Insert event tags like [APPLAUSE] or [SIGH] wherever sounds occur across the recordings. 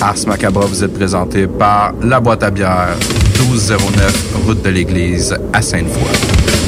Ars Macabra vous êtes présenté par La Boîte à bière, 1209, route de l'église à Sainte-Foy.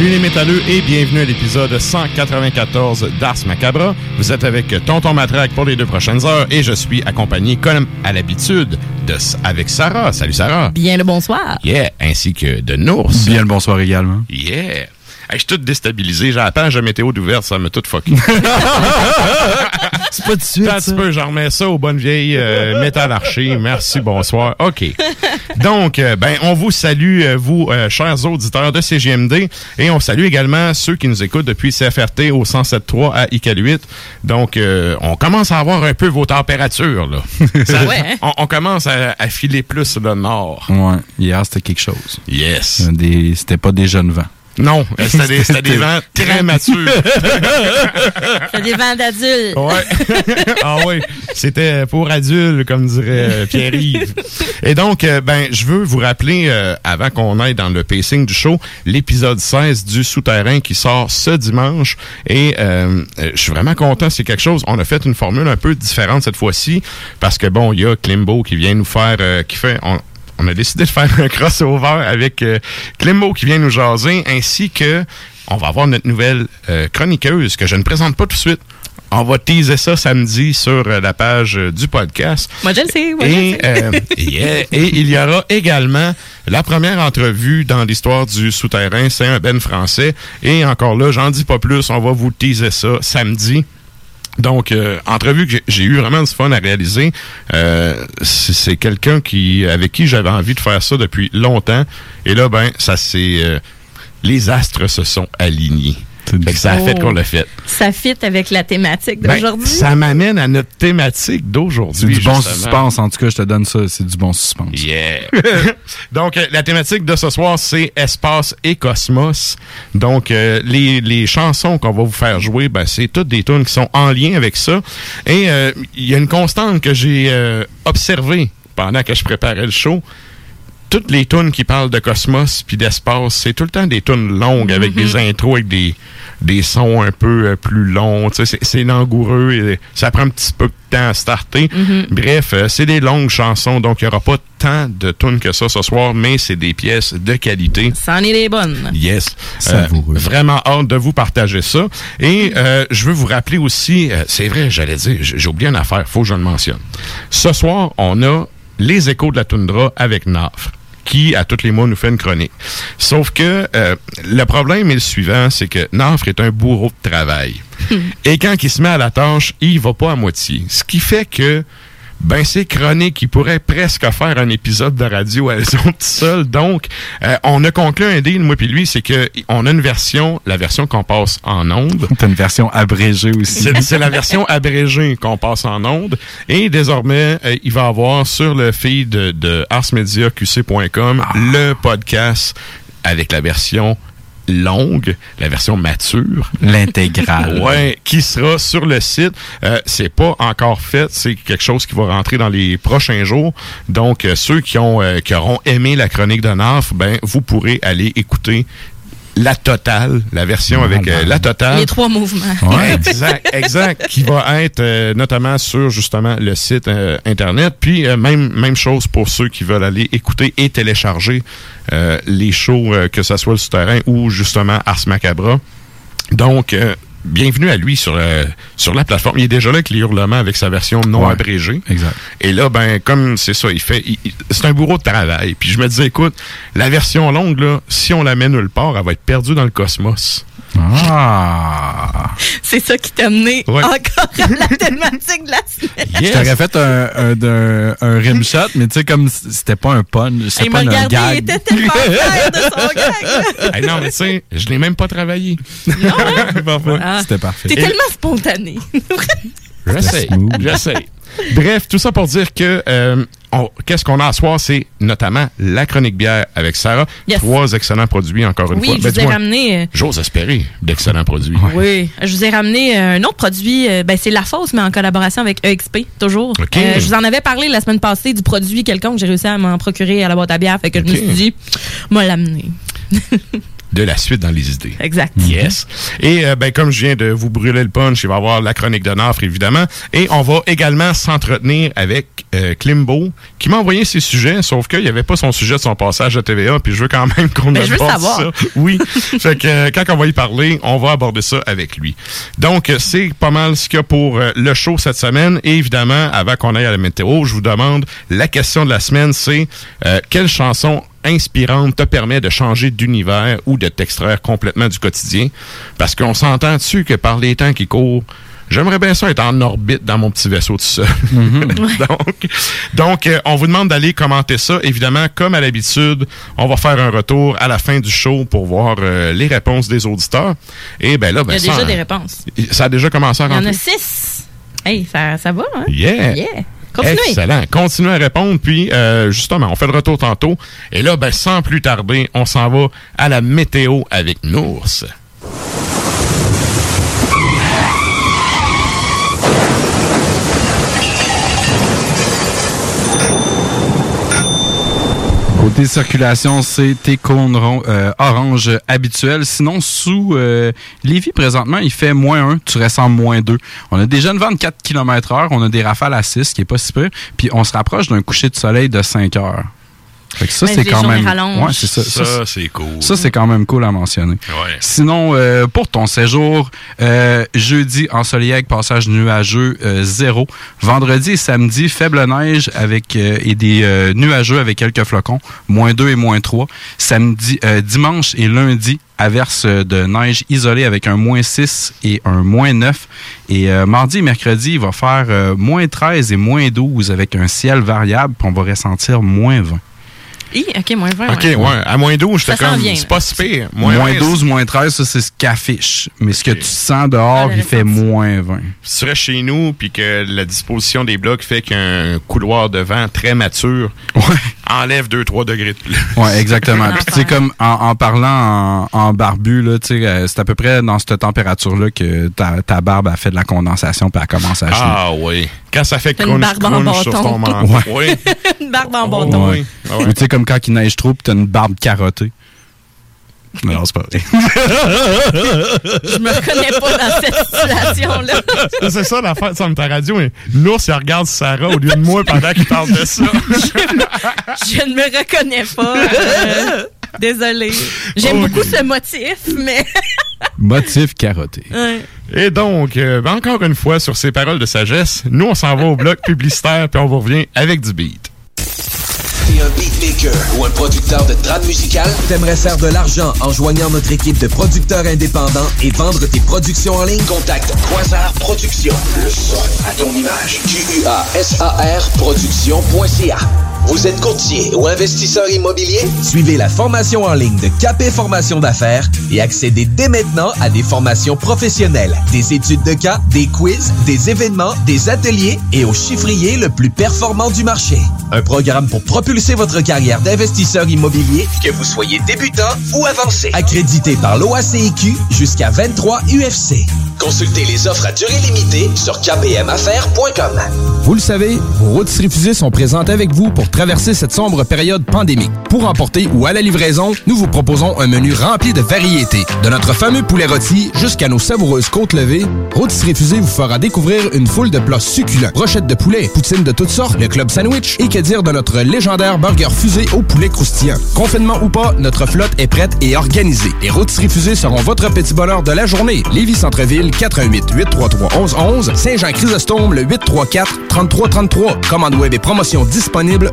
Salut les métalleux et bienvenue à l'épisode 194 d'Ars Macabra. Vous êtes avec Tonton Matraque pour les deux prochaines heures et je suis accompagné comme à l'habitude de avec Sarah. Salut Sarah. Bien le bonsoir. Yeah, ainsi que de Nours. Bien le bonsoir également. Yeah. Hey, je suis tout déstabilisé. J'ai la page de météo d'ouverte, ça m'a tout fucké. [LAUGHS] C'est pas de suite. Attends un petit peu, j'en remets ça aux bonnes vieilles euh, métal archer. Merci, bonsoir. OK. Donc, euh, ben, on vous salue, euh, vous, euh, chers auditeurs de CGMD, et on salue également ceux qui nous écoutent depuis CFRT au 107.3 à ICAL8. Donc, euh, on commence à avoir un peu vos températures, là. Ça- Ouais, hein? on, on commence à, à filer plus le nord. Ouais, hier c'était quelque chose. Yes. Des- C'était pas des jeunes vents. Non, c'était des, c'était des [LAUGHS] vents très matures. [LAUGHS] C'est des vents d'adultes. Ouais. [LAUGHS] ah oui, c'était pour adultes, comme dirait euh, Pierre-Yves. Et donc, euh, ben, je veux vous rappeler, euh, avant qu'on aille dans le pacing du show, l'épisode 16 du Souterrain qui sort ce dimanche. Et euh, euh, je suis vraiment content, c'est quelque chose. On a fait une formule un peu différente cette fois-ci, parce que bon, il y a Klimbo qui vient nous faire, euh, qui fait... on- on a décidé de faire un crossover avec euh, Klimbo qui vient nous jaser, ainsi que on va avoir notre nouvelle euh, chroniqueuse que je ne présente pas tout de suite. On va teaser ça samedi sur euh, la page euh, du podcast. Moi, je le sais. Moi, je le [LAUGHS] Et, sais. yeah, et il y aura également la première entrevue dans l'histoire du souterrain. C'est un Ben français. Et encore là, j'en dis pas plus. On va vous teaser ça samedi. Donc, euh, entrevue que j'ai- eu vraiment du fun à réaliser. Euh, c'est quelqu'un qui avec qui j'avais envie de faire ça depuis longtemps. Et là, ben, ça c'est les astres se sont alignés. Ça a fait qu'on l'a fait. Ça fit avec la thématique Ben, d'aujourd'hui. ça m'amène à notre thématique C'est d'aujourd'hui. du bon justement. suspense, en tout cas, je te donne ça, c'est du bon suspense. Yeah. [LAUGHS] Donc, euh, la thématique de ce soir, c'est espace et cosmos. Donc, euh, les, les chansons qu'on va vous faire jouer, ben, c'est toutes des tunes qui sont en lien avec ça. Et euh, il y a une constante que j'ai euh, observée pendant que je préparais le show. Toutes les tunes qui parlent de cosmos puis d'espace, c'est tout le temps des tunes longues avec des intros, avec des des sons un peu euh, plus longs. Tu sais, c'est- c'est langoureux et ça prend un petit peu de temps à starter. Bref, euh, c'est des longues chansons, donc il n'y aura pas tant de tunes que ça ce soir, mais c'est des pièces de qualité. Ça en est des bonnes. Yes. Savoureux. Euh, vraiment hâte de vous partager ça. Et euh, je veux vous rappeler aussi, euh, c'est vrai, j'allais dire, j'ai oublié une affaire, faut que je le mentionne. Ce soir, on a les échos de la toundra avec Nafre qui, à tous les mois, nous fait une chronique. Sauf que euh, le problème est le suivant, c'est que Nafre est un bourreau de travail. Et quand il se met à la tâche, il va pas à moitié. Ce qui fait que ben c'est chronique. Il pourrait presque faire un épisode de radio à elles autres tout seul. Donc, euh, on a conclu un deal, moi puis lui, c'est que on a une version, la version qu'on passe en onde. T'as une version abrégée aussi. C'est la version abrégée qu'on passe en onde. Et désormais, euh, il va avoir sur le feed de, de arsmediaqc.com le podcast avec la version longue, la version mature. L'intégrale. [LAUGHS] Ouais, qui sera sur le site. Euh, c'est pas encore fait, c'est quelque chose qui va rentrer dans les prochains jours. Donc euh, ceux qui ont euh, auront aimé la chronique de Naf, ben vous pourrez aller écouter la totale, la version avec euh, la totale. Les trois mouvements. Ouais, [LAUGHS] exact, exact, qui va être euh, notamment sur justement le site euh, internet. Puis même même chose pour ceux qui veulent aller écouter et télécharger les shows, que ce soit le souterrain ou justement Ars Macabra. Donc bienvenue à lui sur euh, sur la plateforme. Il est déjà là avec les hurlements avec sa version non Ouais. abrégée. Exact. Et là, ben, comme c'est ça, il fait, c'est un bourreau de travail. Puis je me disais, écoute, la version longue, là, si on la met nulle part, elle va être perdue dans le cosmos. Ah! C'est ça qui t'a amené Ouais. encore à la thématique de la semaine. Je t'aurais fait un, un, un, un rim shot, mais tu sais, comme c'était pas un pun, Il c'était pas un regardé, il gag. était tellement [LAUGHS] fier de son gag. Hey, non, mais tu sais, je l'ai même pas travaillé. [LAUGHS] Ah. C'était parfait. T'es tellement spontané. [LAUGHS] J'essaie. J'essaie. Bref, tout ça pour dire que euh, on- qu'est-ce qu'on a à soir, c'est notamment la chronique bière avec Sarah. Yes. Trois excellents produits, encore une Oui, fois. je Ben, vous ai ramené. euh, J'ose espérer d'excellents produits. Oui, je vous ai ramené euh, un autre produit. ben, c'est La Fosse, mais en collaboration avec EXP, toujours. OK. Euh, je vous en avais parlé la semaine passée du produit quelconque. J'ai réussi à m'en procurer à la boîte à bière. Fait que je me suis dit, moi l'amener. [LAUGHS] De la suite dans les idées. Exact. Yes. Et euh, ben comme je viens de vous brûler le punch, il va y avoir la chronique de Nafre, évidemment. Et on va également s'entretenir avec euh, Klimbo, qui m'a envoyé ses sujets, sauf qu'il n'y avait pas son sujet de son passage à TVA, puis je veux quand même qu'on [LAUGHS] Ben, aborde savoir. ça. Oui. [LAUGHS] fait que euh, quand on va y parler, on va aborder ça avec lui. Donc, c'est pas mal ce qu'il y a pour euh, le show cette semaine. Et évidemment, avant qu'on aille à la météo, je vous demande, la question de la semaine, c'est euh, quelle chanson inspirante te permet de changer d'univers ou de t'extraire complètement du quotidien? Parce qu'on s'entend dessus que par les temps qui courent, J'aimerais bien ça être en orbite dans mon petit vaisseau tout seul. [LAUGHS] donc, donc euh, on vous demande d'aller commenter ça. Évidemment, comme à l'habitude, on va faire un retour à la fin du show pour voir euh, les réponses des auditeurs. Et ben là, ben, Il y a ça, déjà des réponses. ça a déjà commencé à Il y en rentrer. a six. Hey, ça, ça va, hein? Yeah! Yeah. Continuez. Excellent. Continuez à répondre. Puis, euh, justement, on fait le retour tantôt. Et là, ben, sans plus tarder, on s'en va à la météo avec Nours. Côté circulation, c'est tes cônes euh, orange habituels. Sinon, sous euh, Lévis, présentement, il fait moins 1, tu ressens moins 2. On a déjà une vent de 4 km heure, on a des rafales à 6, qui est pas si peu, puis on se rapproche d'un coucher de soleil de 5 heures. Fait que ça, c'est quand même... rallongent. Ouais, c'est ça. Ça, Ça, c'est cool. ça, c'est quand même cool à mentionner. Ouais. Sinon, euh, pour ton séjour, euh, jeudi, ensoleillé avec passage nuageux, euh, zéro. Vendredi et samedi, faible neige avec euh, et des euh, nuageux avec quelques flocons, moins 2 et moins 3. Samedi, euh, dimanche et lundi, averse de neige isolée avec un moins 6 et un moins 9. Et euh, mardi et mercredi, il va faire euh, moins 13 et moins 12 avec un ciel variable, puis on va ressentir moins 20. Hi, OK, moins 20. OK, ouais. ouais. À moins 12, j'étais comme, c'est pas si pire. Moins, vingt, 12, moins 13, ça, c'est ce qu'affiche. Mais ce que tu sens dehors, Ah, il fait moins 20. Si tu restes chez nous, puis que la disposition des blocs fait qu'un couloir de vent très mature Ouais. Enlève 2-3 degrés de plus. Ouais, exactement. C'est Puis tu sais, l'enfer. comme en, en parlant en, en barbu, là, tu sais, euh, c'est à peu près dans cette température-là que ta, ta barbe a fait de la condensation puis elle commence à geler. Ah oui. Quand ça fait Une crunch, barbe en crunch sur bâton. ton menton. Oui. [LAUGHS] Une barbe en Oh, bâton. oui. Ah ouais. Ou tu sais, comme quand il neige trop puis t'as une barbe carottée. Non, c'est pas vrai. Je me reconnais pas dans cette situation-là. C'est ça l'affaire, ça, ta radio. mais L'ours, il regarde Sarah au lieu de moi pendant qu'il parle de ça. Je ne me reconnais pas. euh, Désolée. J'aime Ok. beaucoup ce motif, mais. [LAUGHS] Motif carotté. Ouais. Et donc, euh, encore une fois, sur ces paroles de sagesse, nous, on s'en va au bloc publicitaire, puis on vous revient avec du beat. T'es un beatmaker ou un producteur de trad musical? T'aimerais faire de l'argent en joignant notre équipe de producteurs indépendants et vendre tes productions en ligne? Contacte Quasar Productions. Le son à ton image. Q-U-A-S-A-R Productions.ca. Vous êtes courtier ou investisseur immobilier? Suivez la formation en ligne de Capé Formation d'affaires et accédez dès maintenant à des formations professionnelles, des études de cas, des quiz, des événements, des ateliers et au chiffrier le plus performant du marché. Un programme pour propulser votre carrière d'investisseur immobilier, que vous soyez débutant ou avancé. Accrédité par l'OACIQ jusqu'à 23 UFC. Consultez les offres à durée limitée sur kbmaffaires.com. Vous le savez, vos rôtisseries fusées sont présentes avec vous pour traverser cette sombre période pandémique. Pour emporter ou à la livraison, nous vous proposons un menu rempli de variétés. De notre fameux poulet rôti jusqu'à nos savoureuses côtes levées, Rôtisserie Fusée vous fera découvrir une foule de plats succulents. Brochettes de poulet, poutines de toutes sortes, le club sandwich et que dire de notre légendaire burger fusé au poulet croustillant. Confinement ou pas, notre flotte est prête et organisée. Les Rôtisseries Fusées seront votre petit bonheur de la journée. Lévis Centreville, 418 833 1111 Saint-Jean-Chrysostome, le 834 3333. Commande web et promotion disponible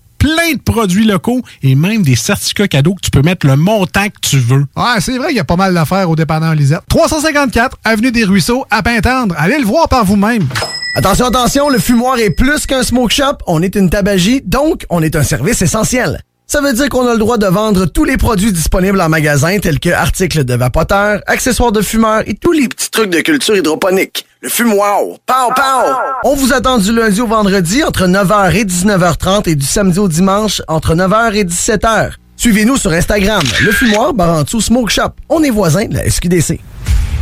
plein de produits locaux et même des certificats cadeaux que tu peux mettre le montant que tu veux. Ouais, c'est vrai qu'il y a pas mal d'affaires au dépanneur Lisette. 354 Avenue des Ruisseaux, à Pintendre. Allez le voir par vous-même. Attention, attention, le fumoir est plus qu'un smoke shop. On est une tabagie, donc on est un service essentiel. Ça veut dire qu'on a le droit de vendre tous les produits disponibles en magasin, tels que articles de vapoteurs, accessoires de fumeurs et tous les petits trucs de culture hydroponique. Le fumoir. Pow, pow! On vous attend du lundi au vendredi entre 9h et 19h30 et du samedi au dimanche entre 9h et 17h. Suivez-nous sur Instagram, le fumoir Barantou Smoke Shop. On est voisins de la SQDC.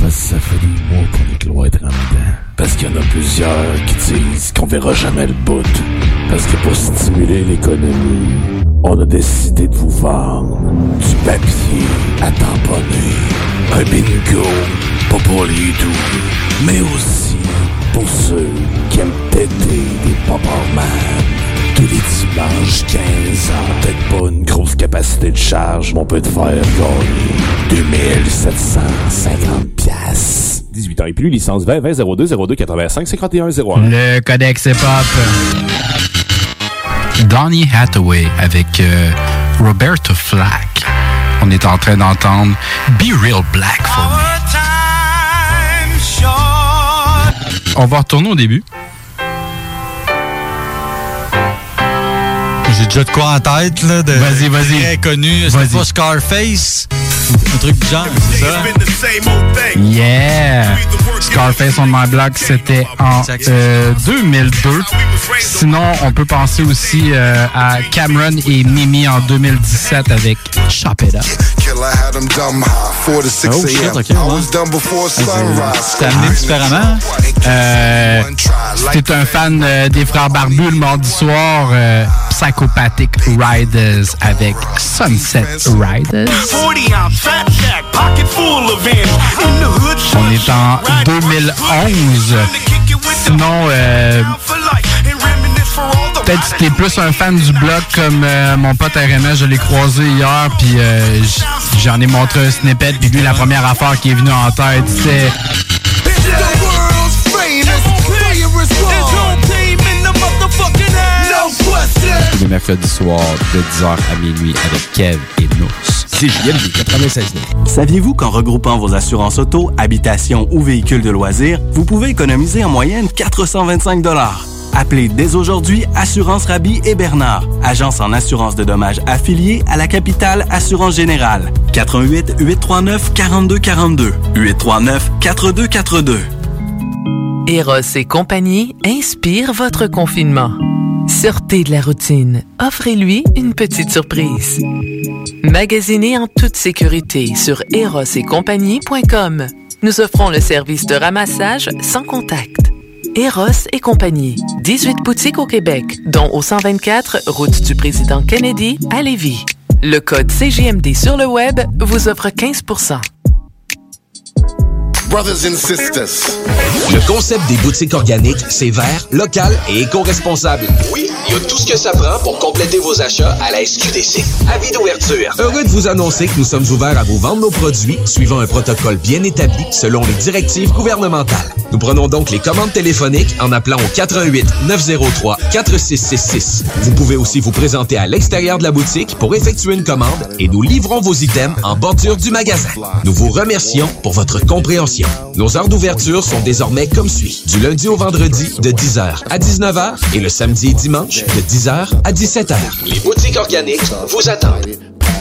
Parce que ça fait des mois qu'on est cloître en dedans. Parce qu'il y en a plusieurs qui disent qu'on verra jamais le bout. Parce que pour stimuler l'économie, on a décidé de vous vendre du papier à tamponner. Un bingo, pas pour les doux, mais aussi pour ceux qui aiment péter des pop man tous les dimanches 15 ans. Peut-être pas une grosse capacité de charge, mais on peut te faire gagner 2750 piastres. 18 ans et plus, licence 20 20 02 02 85 51 01. Le Codex Hip-Hop. Donny Hathaway avec euh, Roberto Flack. On est en train d'entendre Be Real Black for Me. On va retourner au début. J'ai déjà de quoi en tête, là, de Vas-y, vas-y. très connu. Pas Scarface? Un truc du genre, c'est ça? Yeah! Scarface on My Block, c'était en euh, 2002. Sinon, on peut penser aussi euh, à Cameron et Mimi en 2017 avec Chop It Up. Oh shit, ok. C'est amené différemment? Euh, si t'es un fan euh, des frères Barbus le mardi soir, euh, Psychopathic Riders avec Sunset Riders. On est en 2011. Sinon, euh, peut-être si t'es plus un fan du bloc comme euh, mon pote RMS, je l'ai croisé hier, puis euh, j'en ai montré un snippet, puis lui, la première affaire qui est venue en tête, c'est... Les mercredis soirs de 10h à minuit avec Kev et Nous. CJMD 96 Saviez-vous qu'en regroupant vos assurances auto, habitation ou véhicules de loisirs, vous pouvez économiser en moyenne 425 Appelez dès aujourd'hui Assurance Rabi et Bernard, agence en assurance de dommages affiliée à la capitale Assurance Générale. 88 839 4242 839 4242. Eros et compagnie inspire votre confinement. Sortez de la routine. Offrez-lui une petite surprise. Magasinez en toute sécurité sur erosetcompagnie.com. Nous offrons le service de ramassage sans contact. Eros et compagnie. 18 boutiques au Québec, dont au 124 route du président Kennedy à Lévis. Le code CGMD sur le web vous offre 15 Brothers and sisters. Le concept des boutiques organiques, c'est vert, local et éco-responsable. Oui, il y a tout ce que ça prend pour compléter vos achats à la SQDC. Avis d'ouverture. Heureux de vous annoncer que nous sommes ouverts à vous vendre nos produits suivant un protocole bien établi selon les directives gouvernementales. Nous prenons donc les commandes téléphoniques en appelant au 88 903 4666. Vous pouvez aussi vous présenter à l'extérieur de la boutique pour effectuer une commande et nous livrons vos items en bordure du magasin. Nous vous remercions pour votre compréhension. Nos heures d'ouverture sont désormais comme suit. Du lundi au vendredi de 10h à 19h et le samedi et dimanche de 10h à 17h. Les boutiques organiques vous attendent.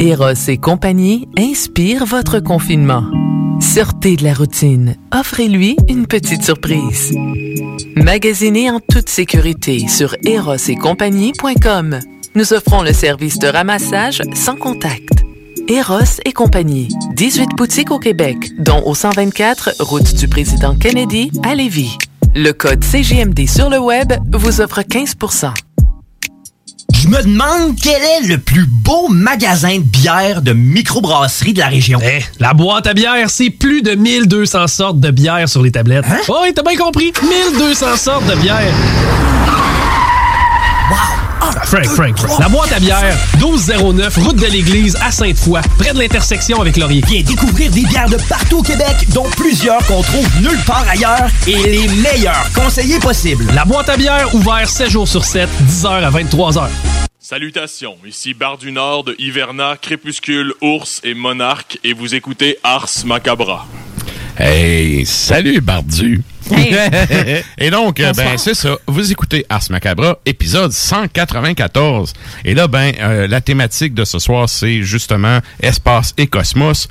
Eros et compagnie inspire votre confinement. Sortez de la routine. Offrez-lui une petite surprise. Magasinez en toute sécurité sur erosetcompagnie.com. Nous offrons le service de ramassage sans contact. Eros et compagnie. 18 boutiques au Québec, dont au 124 route du président Kennedy à Lévis. Le code CGMD sur le web vous offre 15 Je me demande quel est le plus beau magasin de bière de microbrasserie de la région. Eh, la boîte à bière, c'est plus de 1200 sortes de bière sur les tablettes. Hein? Oh, oui, t'as bien compris. 1200 sortes de bière. Frank, Frank, Frank. La boîte à bière, 1209, route de l'église à Sainte-Foy, près de l'intersection avec Laurier. Viens découvrir des bières de partout au Québec, dont plusieurs qu'on trouve nulle part ailleurs et les meilleurs conseillers possibles. La boîte à bière, ouvert 7 jours sur 7, 10h à 23h. Salutations, ici Bar du Nord de Hiverna, Crépuscule, Ours et Monarque et vous écoutez Ars Macabra. Hey, salut Bardu. [LAUGHS] Et donc, euh, ben c'est ça. Vous écoutez Ars Macabra, épisode 194. Et là, ben, euh, la thématique de ce soir, c'est justement espace et cosmos.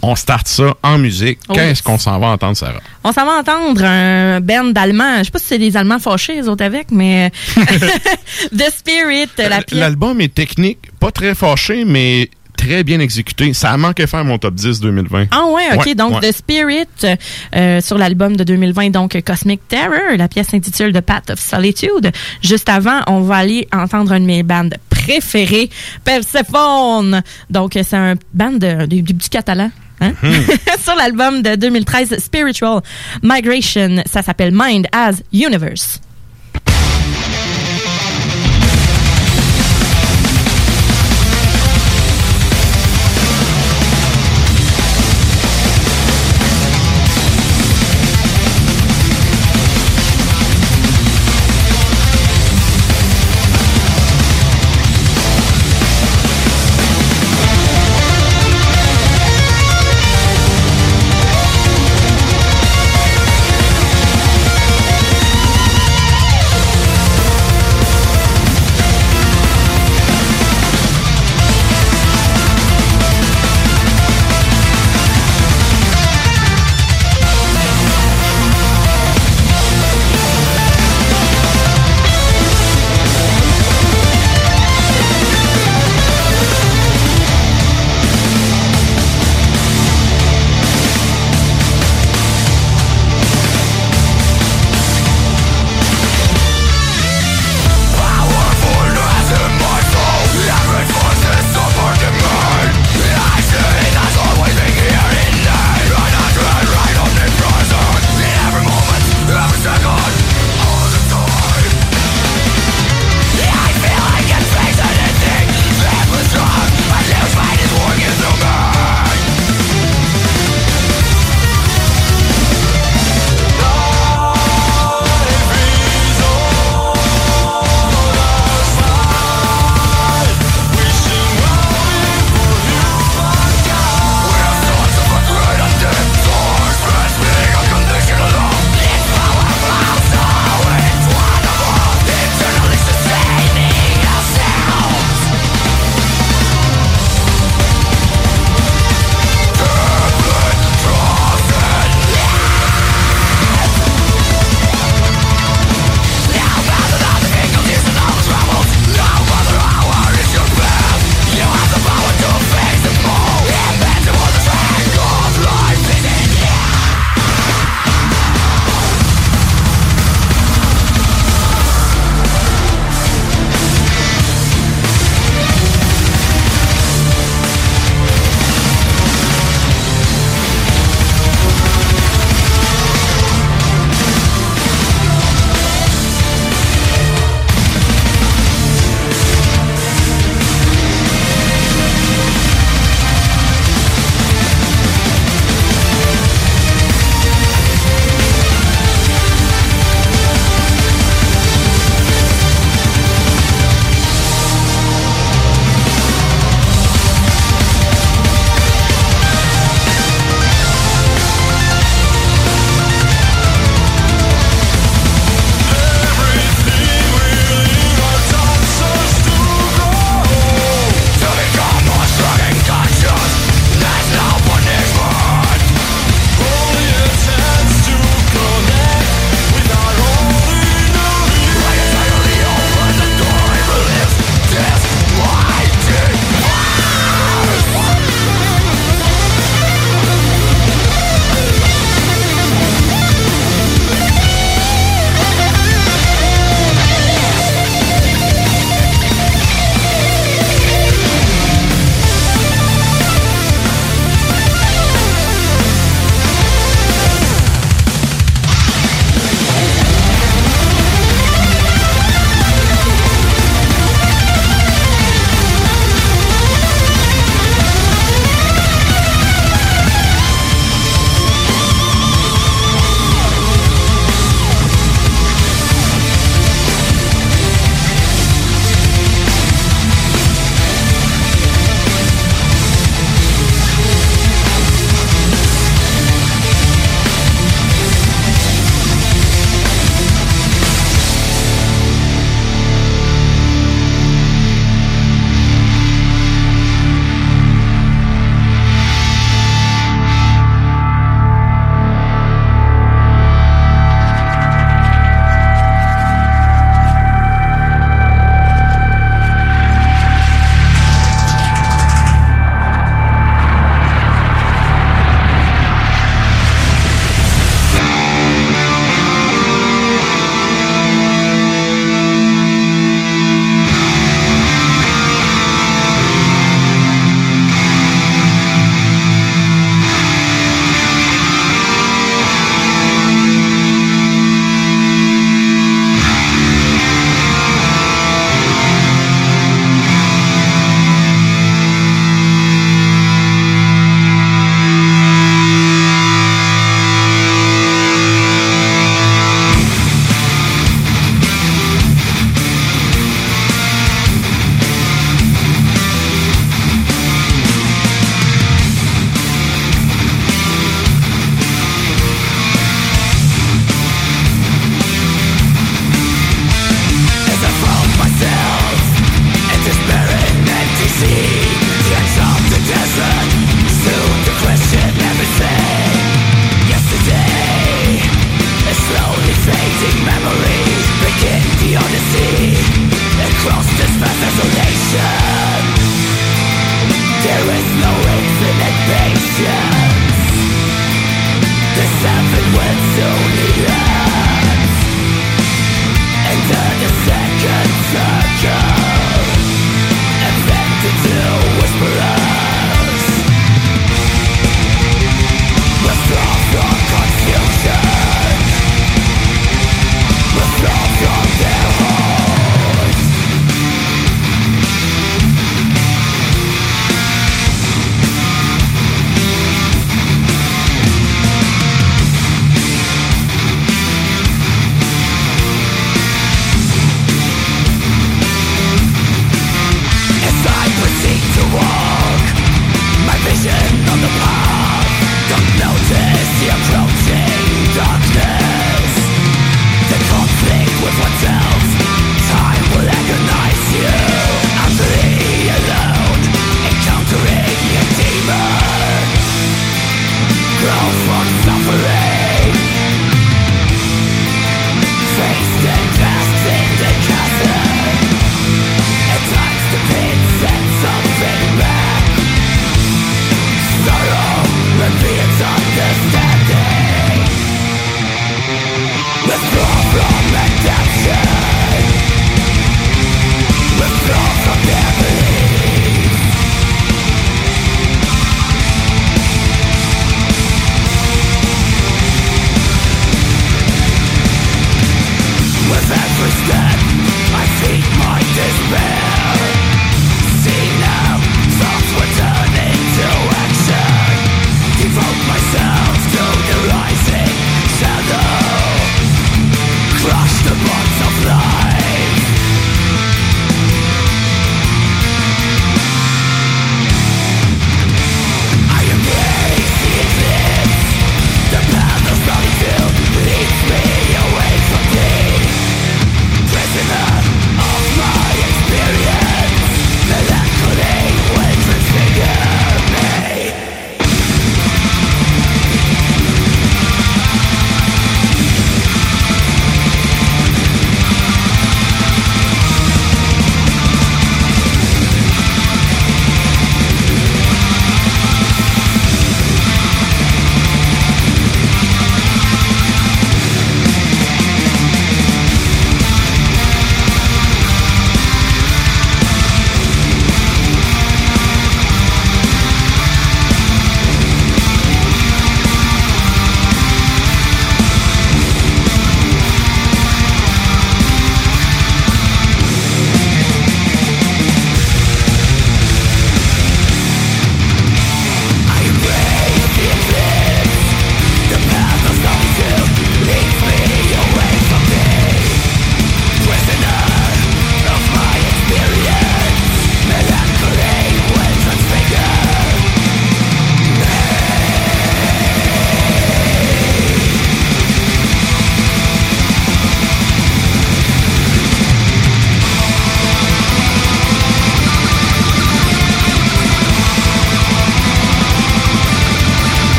On starte ça en musique. Oh, Qu'est-ce yes. qu'on s'en va entendre, Sarah? On s'en va entendre un band d'Allemands. Je sais pas si c'est des Allemands fâchés, les autres avec, mais [LAUGHS] [LAUGHS] The Spirit, la pièce. L'album est technique, pas très fâché, mais très bien exécuté. Ça a manqué faire mon top 10 2020. Ah ouais, ok. Ouais, donc ouais. The Spirit euh, sur l'album de 2020, donc Cosmic Terror. La pièce s'intitule The Path of Solitude. Juste avant, on va aller entendre une de mes bandes préférées, Persephone. Donc c'est un band de, de- du, du catalan. Hein? [LAUGHS] sur l'album de 2013 Spiritual Migration, ça s'appelle Mind as Universe.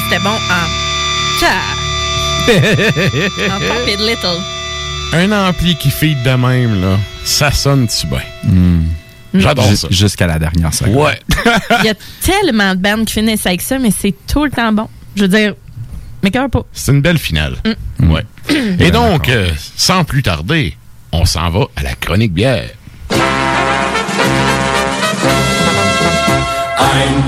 C'était bon en... En Pop It Little. Un ampli qui feed de même, là, ça sonne-tu bien? Hmm. J'adore ça. Jusqu'à la dernière seconde. Ouais. [LAUGHS] Il y a tellement de bandes qui finissent avec ça, mais c'est tout le temps bon. Je veux dire, mais cœur pas. C'est une belle finale. Ouais. Et donc, euh, sans plus tarder, on s'en va à la chronique bière. Ein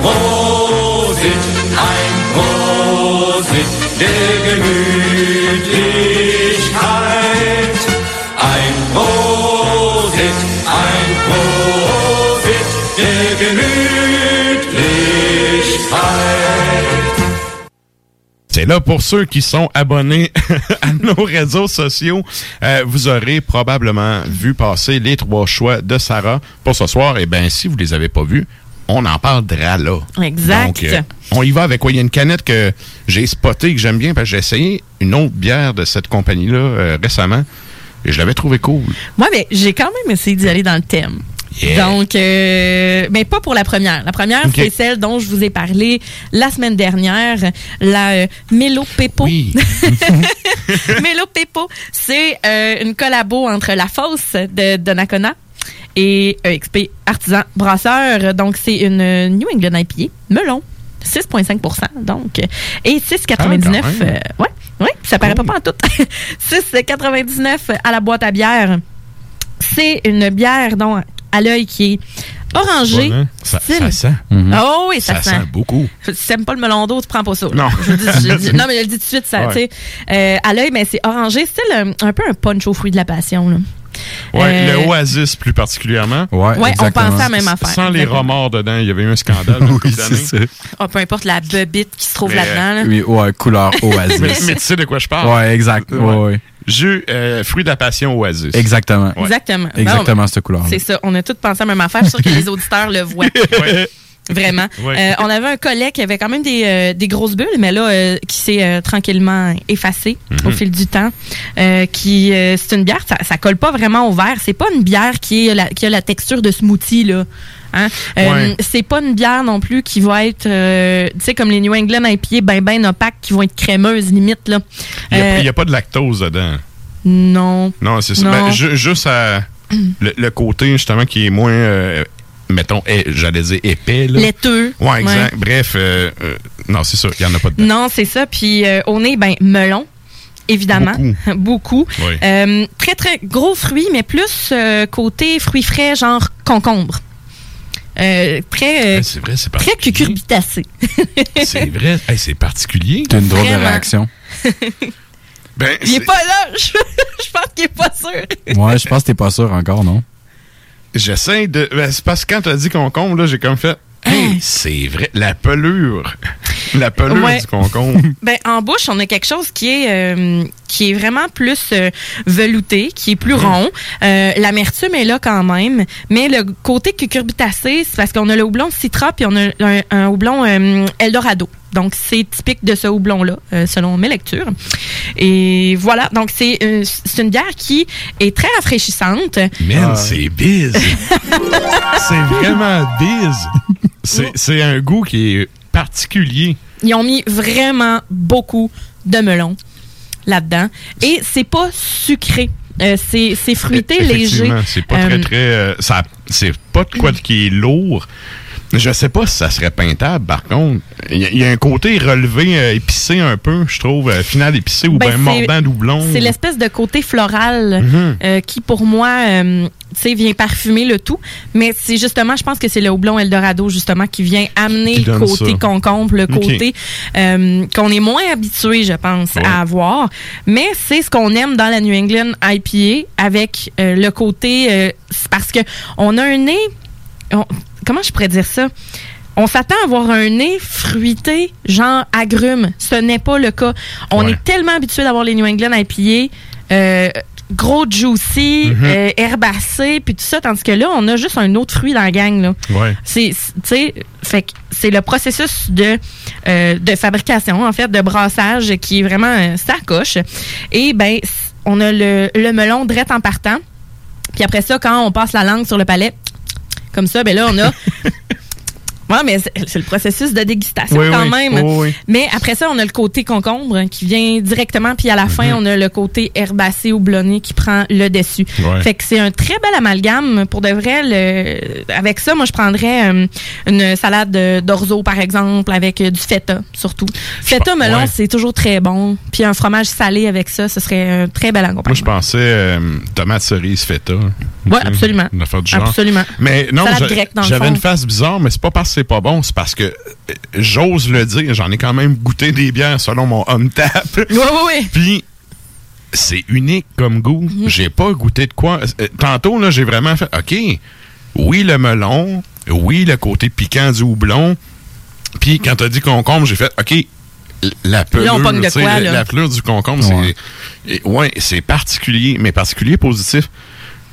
C'est là pour ceux qui sont abonnés [LAUGHS] à nos réseaux sociaux. Euh, vous aurez probablement vu passer les trois choix de Sarah pour ce soir. Et bien, si vous les avez pas vus, on en parlera là. Exact. Donc, euh, on y va avec quoi? Il y a une canette que j'ai spotée, que j'aime bien, parce que j'ai essayé une autre bière de cette compagnie-là euh, récemment. Et je l'avais trouvé cool. Moi, mais j'ai quand même essayé d'y aller dans le thème. Yeah. Donc, euh, mais pas pour la première. La première, c'est celle dont je vous ai parlé la semaine dernière, la euh, Mélo Pepo. [LAUGHS] Mélo Pepo, c'est euh, une collabo entre La Fosse de Donnacona et EXP Artisan Brasseur. Donc, c'est une New England IPA, melon. 6,5 donc. Et 6,99. Ah, euh, ouais, ouais, ça paraît pas en tout. 6,99 à la boîte à bière. C'est une bière dont à l'œil qui est orangée. Hein? Ça- sent. Oh oui, ça, Ça sent beaucoup. Si t'aimes pas le melon d'eau, tu prends pas ça. Non. Je le dis- je le dis- [LAUGHS] non, mais je le dis tout de suite, ça, Ouais. tu sais. Euh, à l'œil, mais c'est orangé, style euh, un peu un punch aux fruits de la passion, là. Euh, le Oasis plus particulièrement. Ouais, Ouais, on pensait à la même affaire. Sans les remords dedans, il y avait eu un scandale. [LAUGHS] couple d'années. Ah, peu importe la bebite qui se trouve là-dedans. là. Oui, ouais, couleur [LAUGHS] Oasis. mais, mais tu sais de quoi je parle? Ouais, exact. Ouais, ouais. Jus, euh, fruit de la passion Oasis. Exactement. Ouais. Exactement. Exactement cette couleur. C'est ça. On a tous pensé à la même affaire. Je suis sûr que les [LAUGHS] auditeurs le voient. Vraiment. Euh, on avait un collet qui avait quand même des, euh, des grosses bulles, mais là, euh, qui s'est tranquillement effacé Mhm. au fil du temps. Qui C'est une bière, ça, ça colle pas vraiment au verre. C'est pas une bière qui, est la, qui a la texture de smoothie, là. Hein? Ouais. C'est pas une bière non plus qui va être, tu sais, comme les New England IPA ben ben opaques qui vont être crémeuses limite, là. Il n'y a, pas de lactose dedans. non. Non, c'est ça. Ben, ju- juste à, le, le côté, justement, qui est moins, euh, mettons, j'allais dire épais. Là. Laiteux. Ouais, exact. Ouais. Bref, euh, euh, non, c'est ça. Il n'y en a pas dedans. Non, c'est ça. Puis euh, au nez, ben melon, évidemment, beaucoup. [LAUGHS] Oui. Euh, très très gros fruits, mais plus euh, côté fruits frais, genre concombre. Euh, très euh, c'est vrai, c'est très cucurbitacé. [LAUGHS] C'est vrai. Hey, c'est particulier. T'as une drôle de réaction. [LAUGHS] Ben, il est pas là. Je, je pense qu'il est pas sûr. Ouais, je pense que t'es pas sûr encore, non? J'essaie de. ben, c'est parce que quand tu as dit concombre, là, j'ai comme fait. Hey, c'est vrai. La pelure. [LAUGHS] La pelure Ouais. du concombre. [LAUGHS] Ben, en bouche, on a quelque chose qui est euh, qui est vraiment plus euh, velouté, qui est plus rond. Euh, L'amertume est là quand même, mais le côté cucurbitacé, c'est parce qu'on a le houblon Citra puis on a un, un houblon euh, Eldorado. Donc c'est typique de ce houblon-là, euh, selon mes lectures. Et voilà, donc c'est euh, c'est une bière qui est très rafraîchissante. Man, c'est biz. [LAUGHS] c'est vraiment biz. C'est, c'est un goût qui est particulier. Ils ont mis vraiment beaucoup de melon là-dedans. Et c'est pas sucré. Euh, c'est c'est fruité, léger. C'est pas Euh, très, très. euh, ça, c'est pas de quoi qui est lourd. Je sais pas si ça serait peintable, par contre. Il y, a- il y a un côté relevé, euh, épicé un peu, je trouve, euh, final épicé ou Ben, bien mordant doublon. C'est l'espèce de côté floral Mhm. euh, qui, pour moi, tu sais, vient parfumer le tout. Mais c'est justement, je pense que c'est le houblon Eldorado, justement, qui vient amener Qui le côté ça. concombre, le côté qu'on est moins habitué, je pense, Ouais. à avoir. Mais c'est ce qu'on aime dans la New England IPA avec le côté... parce que on a un nez... on- comment je pourrais dire ça? On s'attend à avoir un nez fruité, genre agrumes. Ce n'est pas le cas. On Ouais. est tellement habitué d'avoir les New England IPA, euh, gros juicy, Mhm. euh, herbacé, puis tout ça, tandis que là, on a juste un autre fruit dans la gang. Là. Ouais. C'est, c'est- tu sais, fait que c'est le processus de, euh, de fabrication, en fait, de brassage qui est vraiment euh, ça coche. Et ben, c- on a le, le melon drette en partant. Puis après ça, quand on passe la langue sur le palais, comme ça, ben là, on a [LAUGHS] Ouais, mais c'est le processus de dégustation Oui, quand oui. même. Oui, oui. Mais après ça, on a le côté concombre qui vient directement, puis à la fin, on a le côté herbacé ou blonné qui prend le dessus. Fait que c'est un très bel amalgame. Pour de vrai, le- avec ça, moi, je prendrais euh, une salade de- d'orzo, par exemple, avec euh, du feta, surtout. Feta melon, ouais. c'est toujours très bon. Puis un fromage salé avec ça, ce serait un très bel accompagnement. Moi, je pensais euh, tomate cerise feta. Ouais, absolument. Une affaire du genre. Absolument. Mais non, j'avais une face bizarre, mais c'est pas parce que c'est pas bon, c'est parce que euh, j'ose le dire, j'en ai quand même goûté des bières selon mon home tap. Oui, oui, oui. [LAUGHS] Puis c'est unique comme goût. Mhm. J'ai pas goûté de quoi. Euh, Tantôt, là, j'ai vraiment fait OK, oui, le melon, oui, le côté piquant du houblon. Puis quand t'as dit concombre, j'ai fait OK, la pelure, Là, de quoi, la, là? la pelure du concombre, Ouais. c'est et- ouais, c'est particulier, mais particulier positif.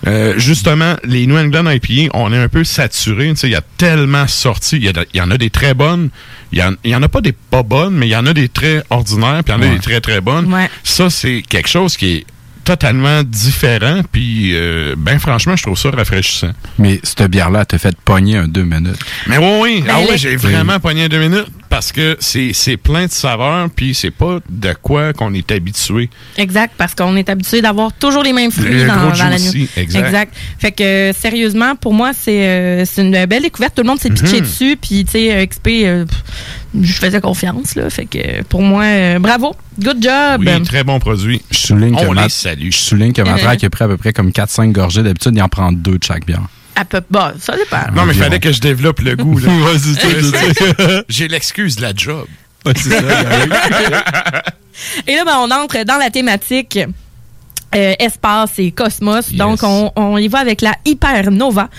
Euh, justement, les New England IPA, on est un peu saturé. tu sais, Il y a tellement sorti. Il y, en a des très bonnes. Il y en, a pas des pas bonnes, mais il y en a des très ordinaires, puis il y en a des très très bonnes. Ouais. Ça, c'est quelque chose qui est totalement différent. Puis, euh, ben franchement, je trouve ça rafraîchissant. Mais cette bière-là, t'as fait pogner un deux minutes. Mais oui, oui. Ben, ah oui, j'ai vraiment pogné deux minutes parce que c'est c'est plein de saveurs, puis c'est pas de quoi qu'on est habitué. Exact, parce qu'on est habitué d'avoir toujours les mêmes fruits Le dans, gros dans la nuit. exact. Fait que euh, sérieusement, pour moi, c'est euh, c'est une belle découverte. Tout le monde s'est pitché Mhm. dessus, puis tu sais, euh, XP, euh, je faisais confiance là. Fait que pour moi, euh, bravo, good job. Oui, très bon produit. Je souligne que On ma- salue. Je souligne que ma Euh. traque est prêt à peu près comme 4-5 gorgées. D'habitude, il en prend deux de chaque bière. À peu, bah, ça dépend. Non, mais il fallait que je développe le goût. là. [LAUGHS] J'ai l'excuse de la job. c'est ça. [LAUGHS] Et là, ben, on entre dans la thématique euh, espace et cosmos. Donc, on, on y va avec la Hypernova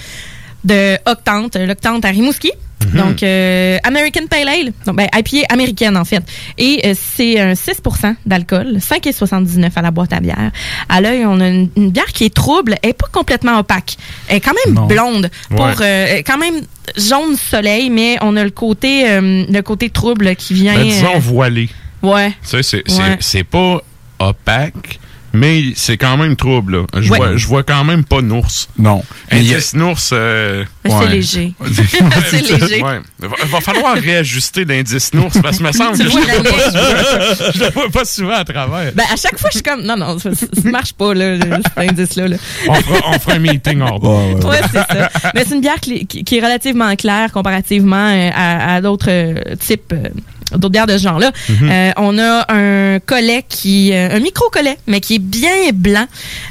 de Octante, l'Octante à Rimouski. Mhm. Donc, euh, American Pale Ale, donc, ben, IPA américaine en fait. Et euh, c'est un 6% d'alcool, 5,79 à la boîte à bière. À l'œil, on a une, une bière qui est trouble, elle est pas complètement opaque. Elle est quand même Non. blonde, pour Ouais. euh, quand même jaune soleil, mais on a le côté, euh, le côté trouble qui vient. Ben, disons voilé. ouais. Tu sais, c'est- c'est Ouais. c'est pas opaque, mais c'est quand même trouble. Là. Je, Ouais. vois, je vois quand même pas Nours. Non. A- Nours... euh, Mais C'est Ouais. léger. [LAUGHS] [LAUGHS] c'est léger. Ouais. Va, va falloir réajuster l'indice Nours parce que me [LAUGHS] semble que je le vois pas souvent. Je le vois pas souvent à travers. Ben, à chaque fois, je suis comme, non, non, ça, ça marche pas, là, cet indice-là. Là. On fera, on fera un meeting hors bord. Ouais, c'est ça. Mais c'est une bière qui, est relativement claire comparativement euh, à, à d'autres euh, types, euh, d'autres bières de ce genre-là. Mhm. Euh, on a un collet qui, euh, un micro-collet, mais qui est bien blanc.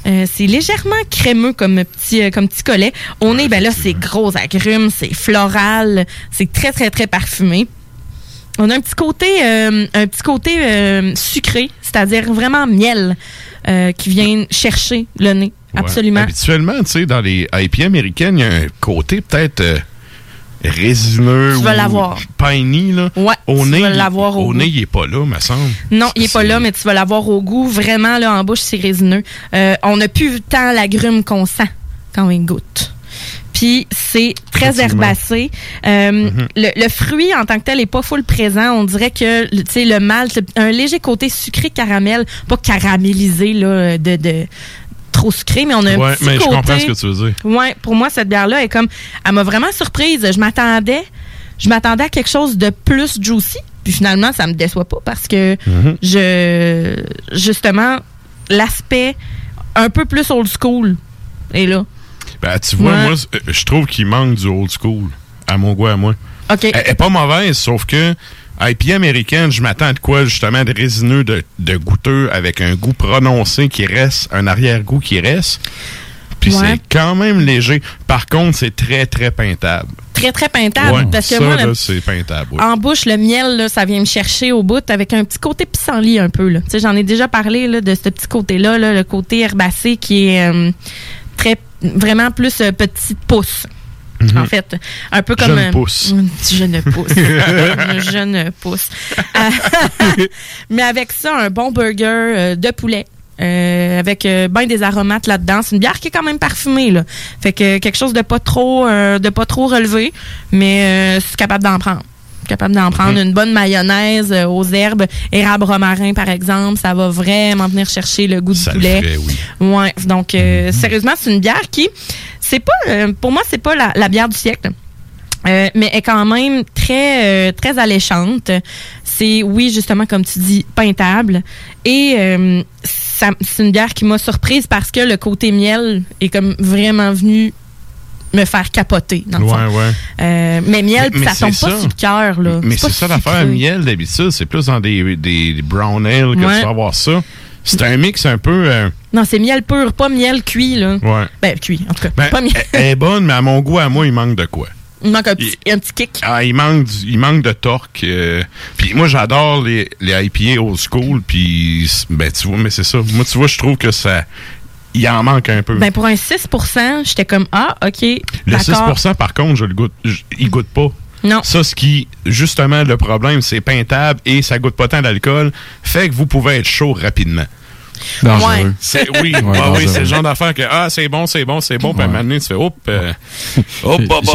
Euh, c'est légèrement crémeux comme petit, comme petit collet. Au nez, ben là, c'est gros agrumes, c'est floral, c'est très, très, très parfumé. On a un petit côté, euh, un petit côté sucré, c'est-à-dire vraiment miel, qui vient chercher le nez. Ouais. Absolument. Habituellement, tu sais, dans les IPA américaines, il y a un côté peut-être résineux Tu vas ou l'avoir. piney. Là. Ouais, Au tu nez, vas l'avoir au au goût. nez, il est pas là, me semble. Non, il est pas là, mais tu vas l'avoir au goût. Vraiment, là, en bouche, c'est résineux. Euh, on n'a plus tant l'agrume qu'on sent quand on goûte. Puis c'est très herbacé. Euh, Mhm. le, le fruit en tant que tel est pas full présent. On dirait que tu sais le malt, un léger côté sucré caramel, pas caramélisé là de, de trop sucré, mais on a un Ouais, petit mais je côté. comprends ce que tu veux dire. Ouais, pour moi cette bière là est comme elle m'a vraiment surprise. Je m'attendais je m'attendais à quelque chose de plus juicy, puis finalement ça me déçoit pas parce que Mhm. je justement l'aspect un peu plus old school est là. Ben, tu vois, Ouais. moi, euh, je trouve qu'il manque du old school, à mon goût, à moi. OK. Elle est pas mauvaise, sauf que IPA américaine, je m'attends à de quoi, justement, de résineux, de, de goûteux, avec un goût prononcé qui reste, un arrière-goût qui reste. Puis Ouais. c'est quand même léger. Par contre, c'est très, très peintable. Très très peintable Ouais, parce que ça, moi là, le- c'est peintable. oui. en bouche le miel là, ça vient me chercher au bout avec un petit côté pissenlit un peu là. Tu sais j'en ai déjà parlé là, de ce petit côté là, le côté herbacé qui est euh, très vraiment plus euh, petite pousse. Mhm. En fait, un peu comme Jeune euh, pousse. [LAUGHS] un petit jeune pousse, un jeune pousse. [LAUGHS] Mais avec ça, un bon burger euh, de poulet. euh, avec euh, ben des aromates là-dedans. C'est une bière qui est quand même parfumée là. Fait que quelque chose de pas trop de pas trop relevé, mais c'est capable d'en prendre. Capable d'en prendre Mhm. une bonne mayonnaise euh, aux herbes, érable romarin par exemple, ça va vraiment venir chercher le goût Ça du le poulet. oui. Ouais, donc euh, sérieusement, c'est une bière qui c'est pas euh, pour moi c'est pas la, la bière du siècle. Euh, mais est quand même très euh, très alléchante. C'est oui justement comme tu dis peintable et euh, c'est une bière qui m'a surprise parce que le côté miel est comme vraiment venu me faire capoter dans le fond. Ouais, ouais. Euh, mais miel, Mais- mais ça tombe pas sur le cœur là. Mais c'est ça l'affaire miel d'habitude, c'est plus dans des, des, des brown ale que Ouais. tu vas avoir ça. C'est un mix un peu. euh, Non, c'est miel pur, pas miel cuit là. ouais. Ben cuit en tout cas. Ben, pas miel. elle- est bonne, mais à mon goût, à moi, il manque de quoi? Il manque un petit, un petit kick. Ah, il manque, du- il manque de torque. euh, puis moi, j'adore les, les IPA old school. Puis, ben, tu vois, mais c'est ça. Moi, tu vois, je trouve que ça. Il en manque un peu. Ben pour un 6% j'étais comme ah, OK. le d'accord. 6% par contre, je le goûte. je- il goûte pas. Non. Ça, ce qui, justement, le problème, c'est peintable et ça goûte pas tant d'alcool. Fait que vous pouvez être chaud rapidement. Dangereux. Ouais. C'est, oui, Ouais, ah oui, c'est le genre d'affaire que, ah, c'est bon, c'est bon, c'est bon. Puis à un moment donné, tu fais, hop, euh, hop, [LAUGHS] hop. [LAUGHS]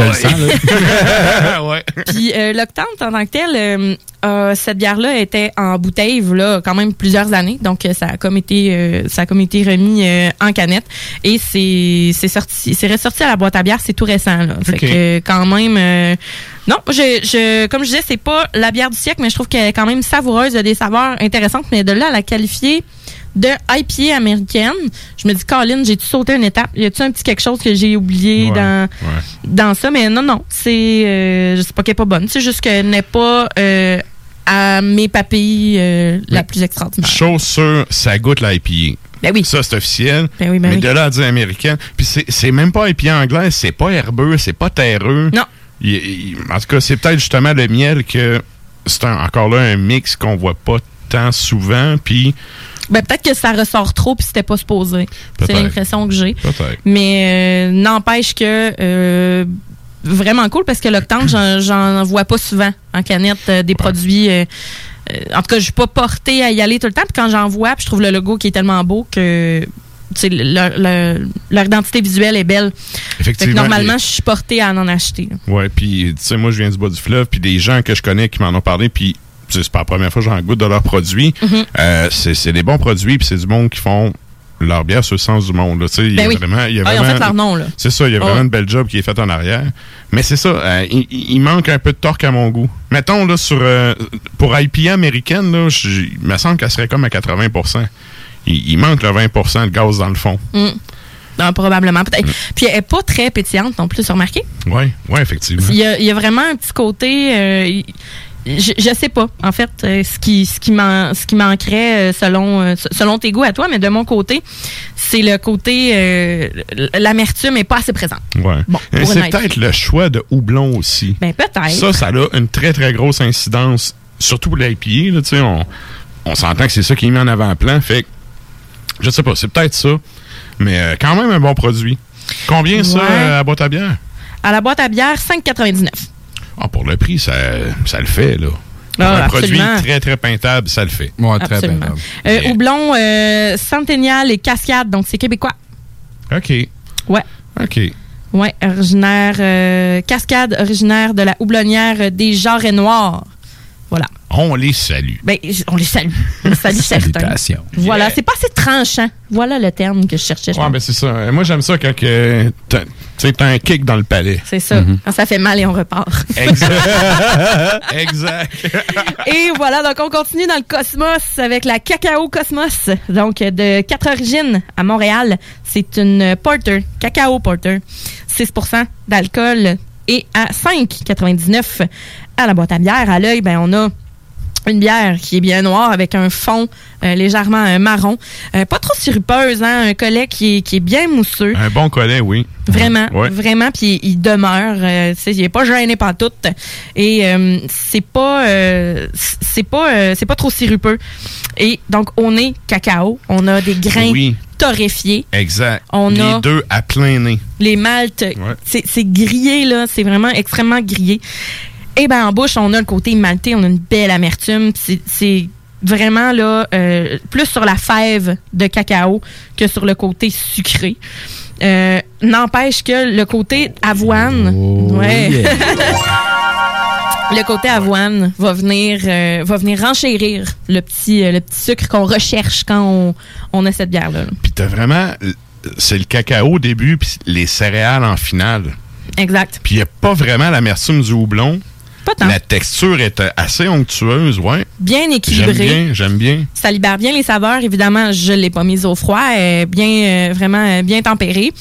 Puis euh, l'Octane, en tant que tel, euh, euh, cette bière-là était en bouteille là quand même plusieurs années, donc euh, ça a comme été euh, ça a comme été remis euh, en canette et c'est c'est sorti c'est ressorti à la boîte à bière, c'est tout récent là. Fait Ok. que quand même euh, non, je, je comme je disais, c'est pas la bière du siècle, mais je trouve qu'elle est quand même savoureuse, elle a des saveurs intéressantes, mais de là à la qualifier de IPA américaine, je me dis Colin, j'ai tu sauté une étape, y a-tu un petit quelque chose que j'ai oublié Ouais, dans ouais. dans ça, mais non, non, c'est, euh, je sais pas qu'elle est pas bonne, c'est juste qu'elle n'est pas euh, à mes papilles euh, la plus extraordinaire. Chose sûre, ça goûte l'IPA. Ben oui. Ça, c'est officiel. Ben oui, ben mais oui. de là à dire américaine. Puis c'est, c'est même pas IPA anglaise, c'est pas herbeux, c'est pas terreux. Non. Il- il- en tout cas, c'est peut-être justement le miel que c'est encore là un mix qu'on voit pas tant souvent. Puis Ben peut-être que ça ressort trop puis c'était pas supposé. C'est l'impression que j'ai. Mais euh, n'empêche que euh, vraiment cool parce que l'octane, j'en- vois pas souvent en canette euh, des produits. en tout cas, je suis pas portée à y aller tout le temps. Puis quand j'en vois, je trouve le logo qui est tellement beau que leur, leur- leur identité visuelle est belle. Fait que Effectivement, normalement, je suis portée à en acheter. là. Ouais, puis tu sais, moi, je viens du bas du fleuve, puis des gens que je connais qui m'en ont parlé, puis c'est pas la première fois que j'en goûte de leurs produits. Euh, c'est des bons produits, puis c'est du monde qui font leur bière sur le sens du monde. là. Il y a Ben oui. vraiment, il y a Ah, ils ont vraiment- fait leur nom. C'est ça, il y a Oh. vraiment une belle job qui est faite en arrière. Mais c'est ça, euh, il, il manque un peu de torque à mon goût. Mettons, là, sur, euh, pour IPA américaine, là, je- il me semble qu'elle serait comme à 80 il, il manque le 20% de gaz dans le fond. Mm. Non, probablement, peut-être. Puis elle est pas très pétillante non plus, remarqué? Oui, ouais, effectivement. Il y, a, il y a vraiment un petit côté. euh, je, je sais pas, en fait, euh, ce qui, ce qui, man- ce qui manquerait euh, selon, euh, selon tes goûts à toi, mais de mon côté, c'est le côté. euh, L'amertume est pas assez présente. Ouais. Bon, c'est peut-être le choix de houblon aussi. Ben, peut-être. Ça, ça a une très, très grosse incidence, surtout pour l'IPA. là, On, on s'entend que c'est ça qui est mis en avant-plan. Fait que, je sais pas, c'est peut-être ça. Mais euh, quand même un bon produit. Combien ça euh, à boîte à bière? À la boîte à bière, 5,99. Ah, pour le prix, ça, ça le fait, là. Pour Ah, un produit très, très peintable, ça le fait. Ouais, Absolument. Euh, houblon euh, Centennial et Cascade, donc c'est québécois. OK. Ouais. OK. Ouais, originaire, euh, Cascade, originaire de la houblonnière des Jarrets Noirs. Voilà. On les salue. Ben, on les salue. On les salue certains. Salutations. Voilà, c'est pas assez tranchant. Voilà le terme que je cherchais. je Ouais, pense. ben c'est ça. Moi, j'aime ça quand que t'as tu sais, t'as un kick dans le palais. c'est ça. Quand ça fait mal et on repart. [LAUGHS] Exact. exact. [LAUGHS] Et voilà, donc on continue dans le cosmos avec la Cacao Cosmos. Donc de quatre origines à Montréal. C'est une porter, cacao porter. 6% d'alcool et à 5,99 à la boîte à bière. À l'œil, ben on a une bière qui est bien noire avec un fond euh, légèrement euh, marron. Euh, pas trop sirupeuse, hein? Un collet qui est, qui est bien mousseux. Un bon collet, oui. Vraiment, Ouais. vraiment, puis il demeure, il est pas gêné tout et c'est pas, c'est pas, c'est pas trop sirupeux. Et donc on est cacao, on a des grains Oui. torréfiés, Exact. On les a- deux à plein nez. les maltes, c'est c'est grillé là, c'est vraiment extrêmement grillé. Et ben en bouche, on a le côté maltais, on a une belle amertume, c'est- vraiment là euh, plus sur la fève de cacao que sur le côté sucré. Euh, N'empêche que le côté avoine, ouais. yeah. [LAUGHS] le côté avoine va venir euh, va venir renchérir le petit euh, le petit sucre qu'on recherche quand on, on a cette bière là. Puis t'as vraiment... C'est le cacao au début, puis les céréales en finale. Exact. Puis il n'y a pas vraiment l'amertume du houblon. Pas tant. La texture est euh, assez onctueuse, ouais. Bien J'aime équilibré. bien, j'aime bien. Ça libère bien les saveurs. Évidemment, je l'ai pas mise au froid. Elle est bien, euh, vraiment euh, bien tempérée.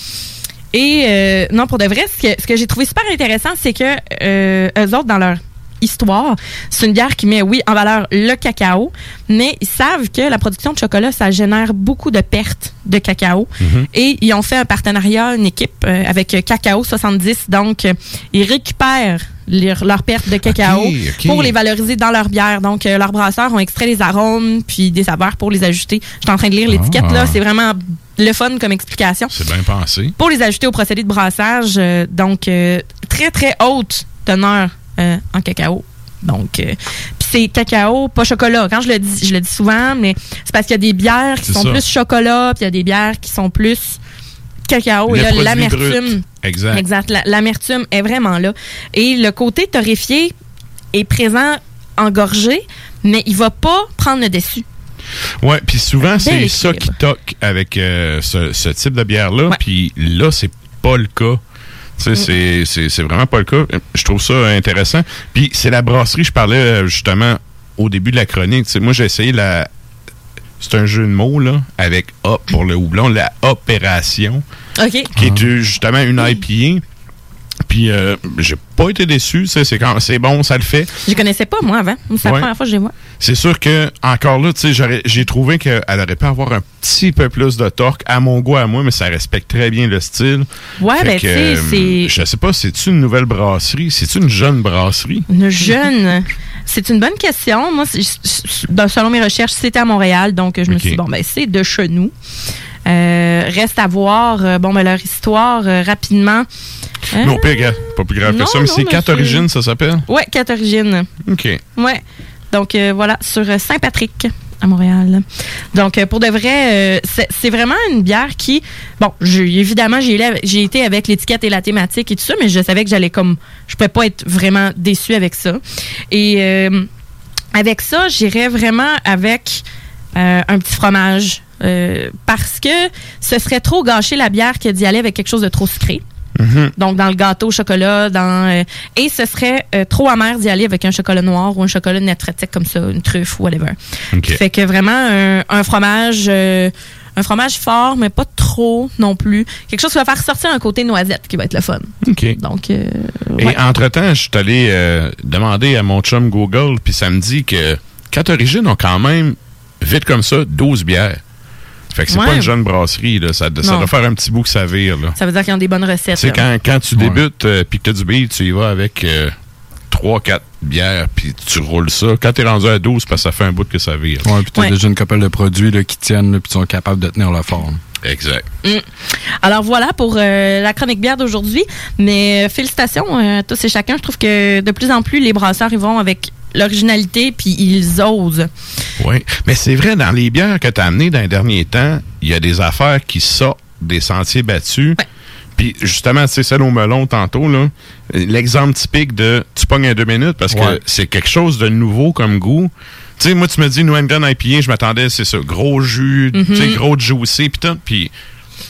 Et euh, non, pour de vrai, ce que, ce que j'ai trouvé super intéressant, c'est que euh, eux autres, dans leur histoire, c'est une bière qui met, oui, en valeur le cacao, mais ils savent que la production de chocolat, ça génère beaucoup de pertes de cacao. Mhm. Et ils ont fait un partenariat, une équipe euh, avec Cacao 70. Donc, euh, ils récupèrent leurs leurs pertes de cacao pour les valoriser dans leur bière. Donc, euh, leurs brasseurs ont extrait les arômes puis des saveurs pour les ajouter. Je suis en train de lire l'étiquette, Ah. là. C'est vraiment le fun comme explication. C'est bien pensé. Pour les ajouter au procédé de brassage, euh, donc, très, très haute teneur euh, en cacao. Donc, euh, puis c'est cacao, pas chocolat. Quand je le dis, je le dis souvent, mais c'est parce qu'il y a des bières qui sont ça. plus chocolat, puis il y a des bières qui sont plus cacao. Le Et là, l'amertume. Exact. Exact. La- L'amertume est vraiment là. Et le côté torréfié est présent en gorgée, mais il va pas prendre le dessus. Ouais, puis souvent, c'est ça qui toque avec euh, ce, ce type de bière-là. Puis là, c'est pas le cas. Mm. c'est- vraiment pas le cas. Je trouve ça intéressant. Puis c'est la brasserie, je parlais euh, justement au début de la chronique. Moi, j'ai essayé la. C'est un jeu de mots, là, avec A pour le houblon, la opération, OK. qui est justement une IPA. Puis euh, j'ai pas été déçu. C'est bon, ça le fait. Je connaissais pas, moi, avant. C'est la Ouais. première fois que je les vois. C'est sûr que, encore là, tu sais, j'aurais- j'ai trouvé qu'elle aurait pu avoir un petit peu plus de torque à mon goût, à moi, mais ça respecte très bien le style. Ouais, Fait ben, tu sais, euh, c'est- Je sais pas, c'est-tu une nouvelle brasserie? C'est-tu une jeune brasserie? Une jeune? C'est une bonne question. Moi, dans- selon mes recherches, c'était à Montréal, donc je me suis dit, bon, ben, c'est de chez nous. Euh, reste à voir, euh, bon, ben, leur histoire euh, rapidement. Hein? Non, pire, gars, pas plus grave que ça, mais c'est quatre origines, ça s'appelle? Ouais, quatre origines. OK. Ouais. Donc, euh, voilà, sur euh, Saint-Patrick, à Montréal. Donc, euh, pour de vrai, c'est vraiment une bière qui... Bon, évidemment, j'ai été- avec l'étiquette et la thématique et tout ça, mais je savais que j'allais comme... Je pouvais pas être vraiment déçue avec ça. Et avec ça, j'irais vraiment avec un petit fromage. parce que ce serait trop gâcher la bière que d'y aller avec quelque chose de trop sucré. Donc, dans le gâteau au chocolat, dans euh, et ce serait euh, trop amer d'y aller avec un chocolat noir ou un chocolat nétrétique comme ça, une truffe ou whatever. OK. Fait que vraiment un, un fromage euh, un fromage fort, mais pas trop non plus. Quelque chose qui va faire sortir un côté noisette qui va être le fun. OK. Donc, euh, Et entre-temps, je suis allé euh, demander à mon chum Google, puis ça me dit que quatre origines ont quand même, vite comme ça, 12 bières. Fait que c'est Ouais. pas une jeune brasserie, là. Ça, doit faire un petit bout que ça vire, là. ça veut dire qu'ils ont des bonnes recettes. Tu sais, là. quand, quand tu débutes euh, puis que tu as du beat, tu y vas avec euh, 3-4 bières, puis tu roules ça. Quand tu es rendu à 12, parce que ça fait un bout que ça vire. Ouais, puis t'as Ouais. déjà une couple de produits là, qui tiennent, puis qui sont capables de tenir la forme. Exact. Mm. Alors voilà pour euh, la chronique bière d'aujourd'hui. Mais euh, félicitations euh, à tous et chacun. Je trouve que de plus en plus, les brasseurs ils vont avec l'originalité puis ils osent. Oui. Mais c'est vrai, dans les bières que tu as amenées dans les derniers temps, il y a des affaires qui sortent des sentiers battus. Puis justement, c'est celle au melon tantôt, là. L'exemple typique de tu pognes un deux minutes parce Ouais. que c'est quelque chose de nouveau comme goût. Tu sais, moi, tu me dis New England IPA, je m'attendais, c'est ça, gros jus, Mhm. tu sais, gros juicy, puis tout. Puis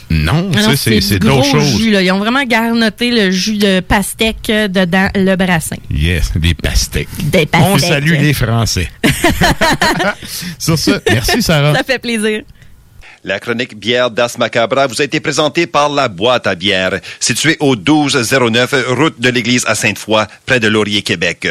non, sais, c'est- d'autres choses. jus, là. Ils ont vraiment garnoté le jus de pastèque euh, dedans le brassin. Yes, des pastèques. Des On pastèques. salue les Français. [LAUGHS] Sur ça, merci Sarah. Ça fait plaisir. La chronique bière d'As Macabra vous a été présentée par la boîte à bière, située au 1209 route de l'église à Sainte-Foy, près de Laurier, Québec.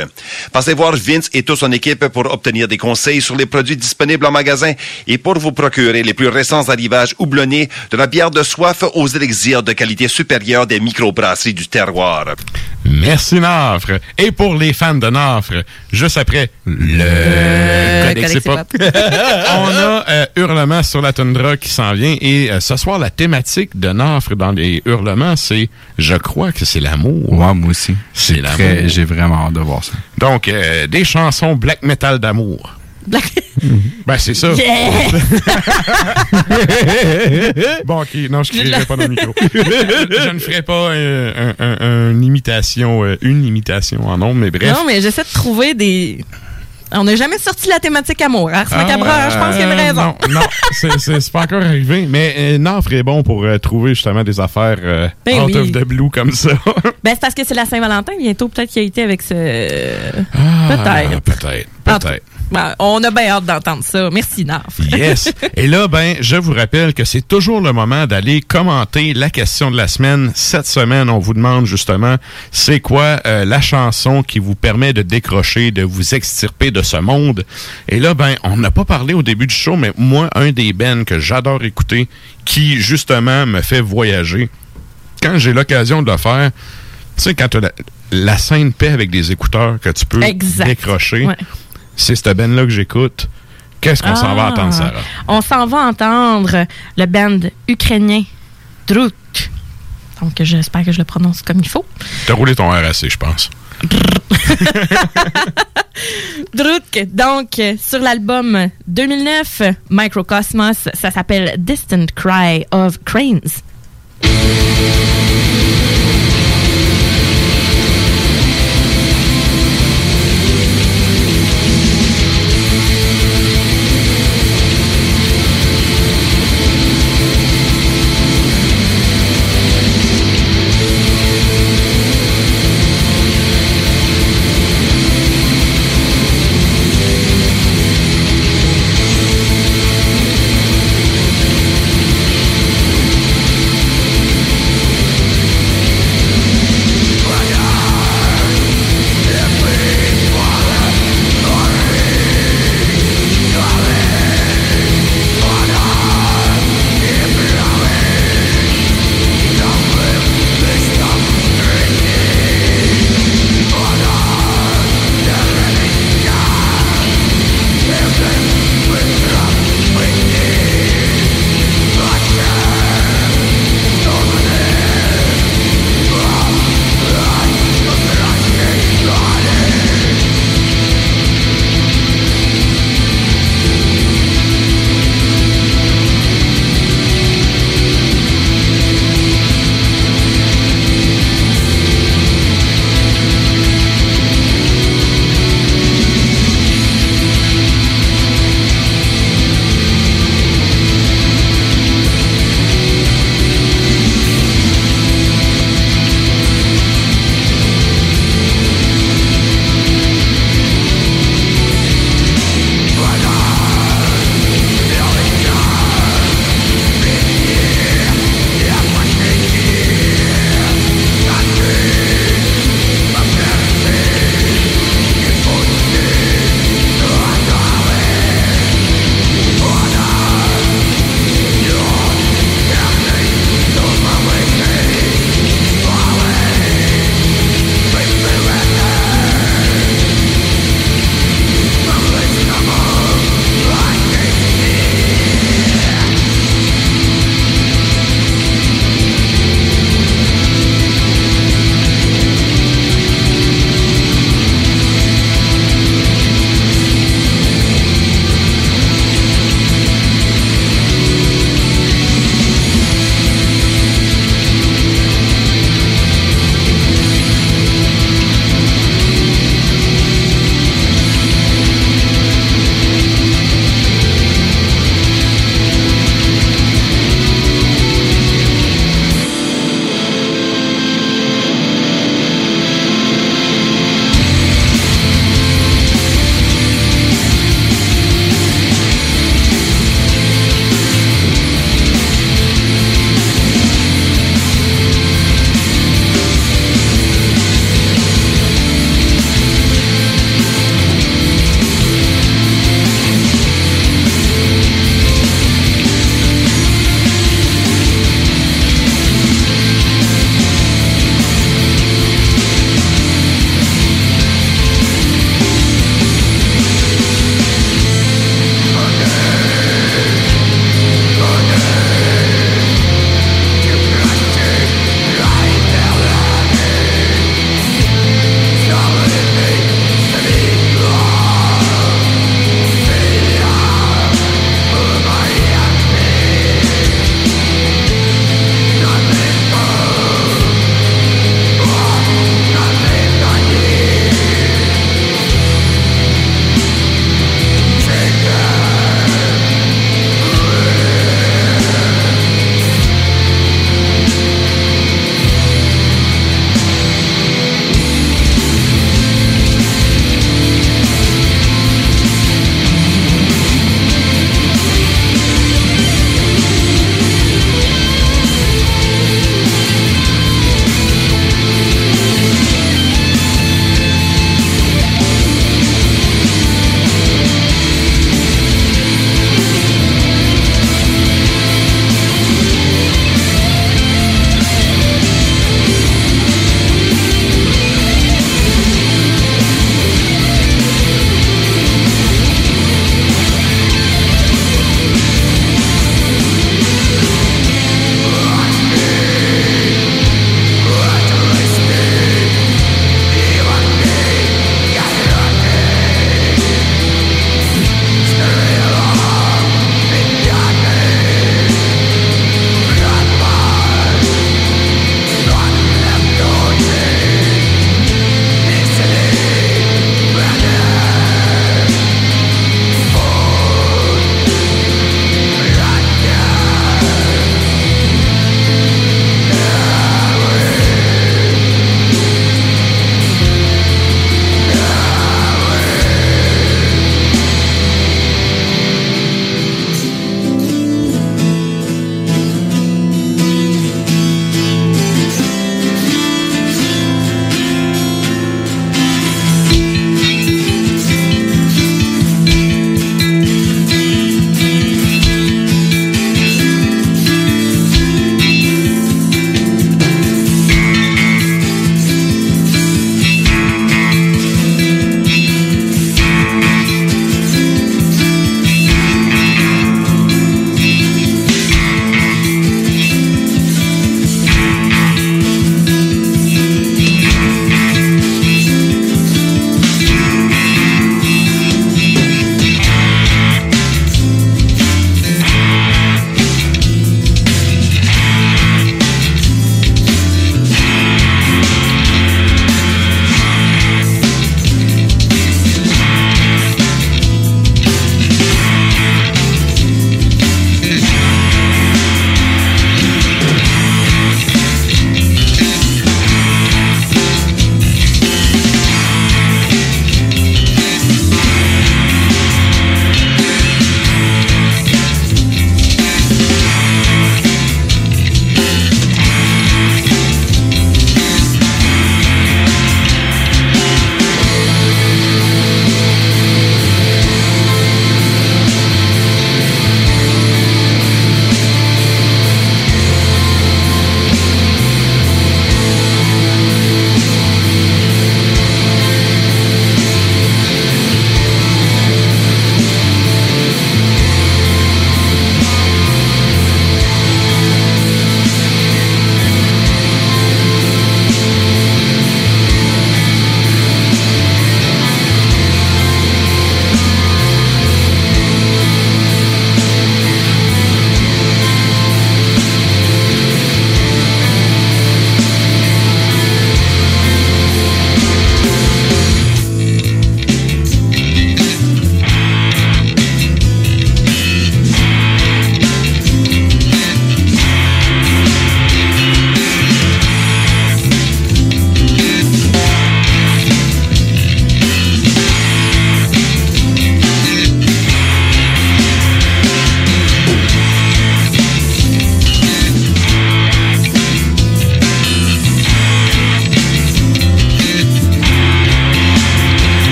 Passez voir Vince et toute son équipe pour obtenir des conseils sur les produits disponibles en magasin et pour vous procurer les plus récents arrivages houblonnés de la bière de soif aux élixirs de qualité supérieure des microbrasseries du terroir. Merci Nafre. Et pour les fans de Nafre, juste après le Hip-Hop, [LAUGHS] on a euh, Hurlement sur la toundra qui s'en vient. Et euh, ce soir, la thématique de Nafre dans les Hurlements, c'est, je crois que c'est l'amour. Ouais, moi aussi. C'est l'amour. très- J'ai vraiment hâte de voir ça. Donc, euh, des chansons black metal d'amour. [LAUGHS] Ben, c'est ça. [LAUGHS] bon, OK. Non, je ne crierai pas dans le micro. je ne ferai pas euh, un- un- un- une imitation, euh, une imitation en nombre, mais bref. Non, mais j'essaie de trouver des. On n'a jamais sorti la thématique amour. Ars Macabra, je pense qu'il y a une Euh, raison. Non, non, [LAUGHS] c'est- pas encore arrivé. Mais euh, Nafre est bon pour euh, trouver justement des affaires euh, Ben out oui. of the blue comme ça. [LAUGHS] Ben, c'est parce que c'est la Saint-Valentin bientôt. Peut-être qu'il a été avec ce. Ah, Peut-être. Peut-être. Peut-être. Ben, on a bien hâte d'entendre ça. Merci, Narf. Yes. [LAUGHS] Et là, ben, je vous rappelle que c'est toujours le moment d'aller commenter la question de la semaine. Cette semaine, on vous demande justement, c'est quoi euh, la chanson qui vous permet de décrocher, de vous extirper de ce monde? Et là, ben, on n'a pas parlé au début du show, mais moi, un des bands que j'adore écouter, qui justement me fait voyager, quand j'ai l'occasion de le faire, tu sais, quand tu as la, la scène paix avec des écouteurs que tu peux Exact. décrocher, Ouais. C'est cette band là que j'écoute. Qu'est-ce qu'on s'en va Ah. entendre, Sarah? On s'en va entendre le band ukrainien Druk. Donc, j'espère que je le prononce comme il faut. T'as roulé ton RAC, je pense. [LAUGHS] Druk. Donc, sur l'album 2009, Microcosmos, ça s'appelle Distant Cry of Cranes.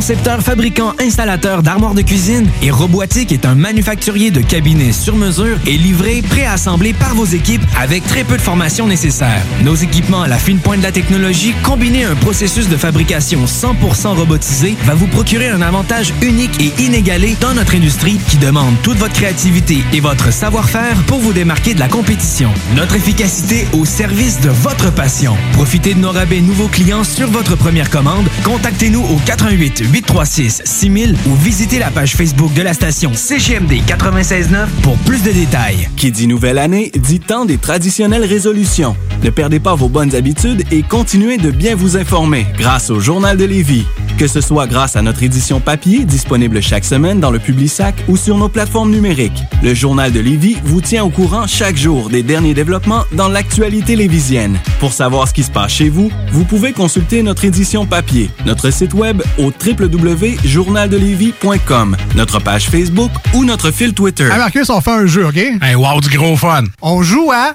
Concepteur, fabricant, installateur d'armoires de cuisine et Robotique est un manufacturier de cabinets sur mesure et livré, préassemblé par vos équipes avec très peu de formation nécessaire. Nos équipements à la fine pointe de la technologie, combinés à un processus de fabrication 100% robotisé, va vous procurer un avantage unique et inégalé dans notre industrie qui demande toute votre créativité et votre savoir-faire pour vous démarquer de la compétition. Notre efficacité au service de votre passion. Profitez de nos rabais nouveaux clients sur votre première commande. Contactez-nous au 88 836 6000 ou visitez la page Facebook de la station CGMD 969 pour plus de détails. Qui dit nouvelle année, dit temps des traditionnelles résolutions. Ne perdez pas vos bonnes habitudes et continuez de bien vous informer grâce au Journal de Lévis. Que ce soit grâce à notre édition papier disponible chaque semaine dans le Publisac ou sur nos plateformes numériques. Le Journal de Lévis vous tient au courant chaque jour des derniers développements dans l'actualité lévisienne. Pour savoir ce qui se passe chez vous, vous pouvez consulter notre édition papier, notre site web au www.journaldelévis.com, notre page Facebook ou notre fil Twitter. Hey Marcus, on fait un jeu, OK? Hey, wow, du gros fun. On joue à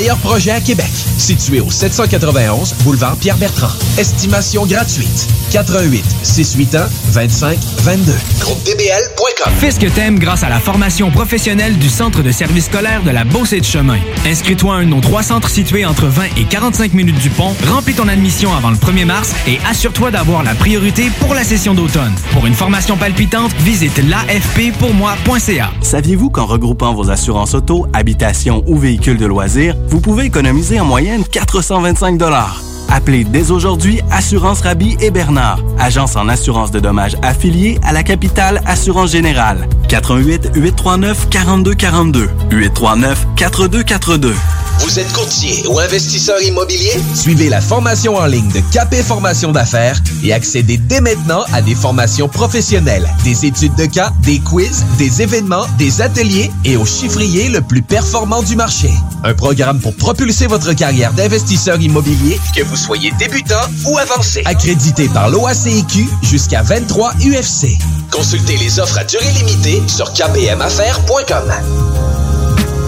projets à Québec. Situé au 791 boulevard Pierre-Bertrand. Estimation gratuite. 88 681 25 22. GroupeDBL.com. Fais ce que t'aimes grâce à la formation professionnelle du Centre de service scolaire de la Beauce et de Chemin. Inscris-toi à un de nos trois centres situés entre 20 et 45 minutes du pont, remplis ton admission avant le 1er mars et assure-toi d'avoir la priorité pour la session d'automne. Pour une formation palpitante, visite l'afppourmoi.ca. Saviez-vous qu'en regroupant vos assurances auto, habitation ou véhicules de loisirs, vous pouvez économiser en moyenne 425 Appelez dès aujourd'hui Assurance Rabi et Bernard, agence en assurance de dommages affiliée à la capitale Assurance Générale. 88 839 4242 839 4242. Vous êtes courtier ou investisseur immobilier? Suivez la formation en ligne de Capé Formation d'affaires et accédez dès maintenant à des formations professionnelles, des études de cas, des quiz, des événements, des ateliers et au chiffrier le plus performant du marché. Un programme pour propulser votre carrière d'investisseur immobilier, soyez débutant ou avancé. Accrédité par l'OACIQ jusqu'à 23 UFC. Consultez les offres à durée limitée sur kpmaffaires.com.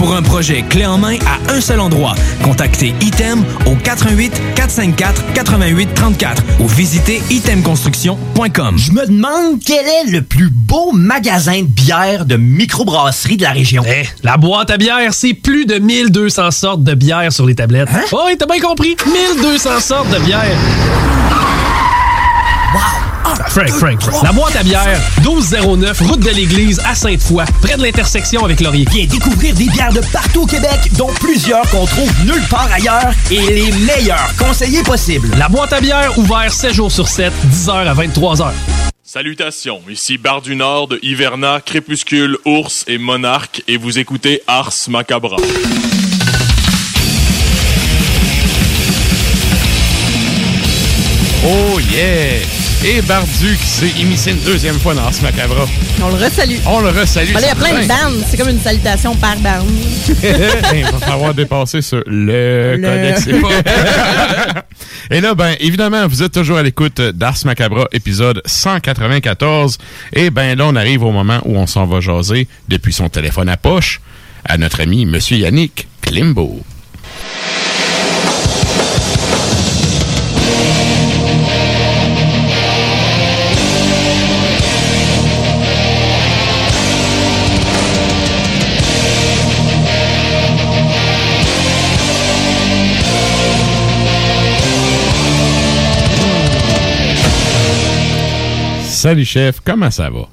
Pour un projet clé en main à un seul endroit, contactez Item au 88 454 88 34 ou visitez itemconstruction.com. Je me demande quel est le plus beau magasin de bière de microbrasserie de la région. Eh, la boîte à bière, c'est plus de 1200 sortes de bière sur les tablettes. Hein? Oh, oui, t'as bien compris. 1200 sortes de bière. Frank, Frank, Frank. La boîte à bière, 1209, route de l'église à Sainte-Foy, près de l'intersection avec Laurier. Viens découvrir des bières de partout au Québec, dont plusieurs qu'on trouve nulle part ailleurs et les meilleurs conseillers possibles. La boîte à bière, ouvert 7 jours sur 7, 10h à 23h. Salutations, ici Bar du Nord de Hiverna, Crépuscule, Ours et Monarque et vous écoutez Ars Macabra. Oh yeah! Et Bardu qui s'est immiscé une deuxième fois dans ce macabre. On le resalue. On le resalue. Il y a plein de bandes. C'est comme une salutation par bande. [LAUGHS] Il va falloir dépasser ce le, Le. codex. [LAUGHS] Et là, ben, évidemment, vous êtes toujours à l'écoute d'Ars Macabra, épisode 194. Et ben là, on arrive au moment où on s'en va jaser depuis son téléphone à poche à notre ami Monsieur Yannick Klimbo. Salut chef, comment ça va?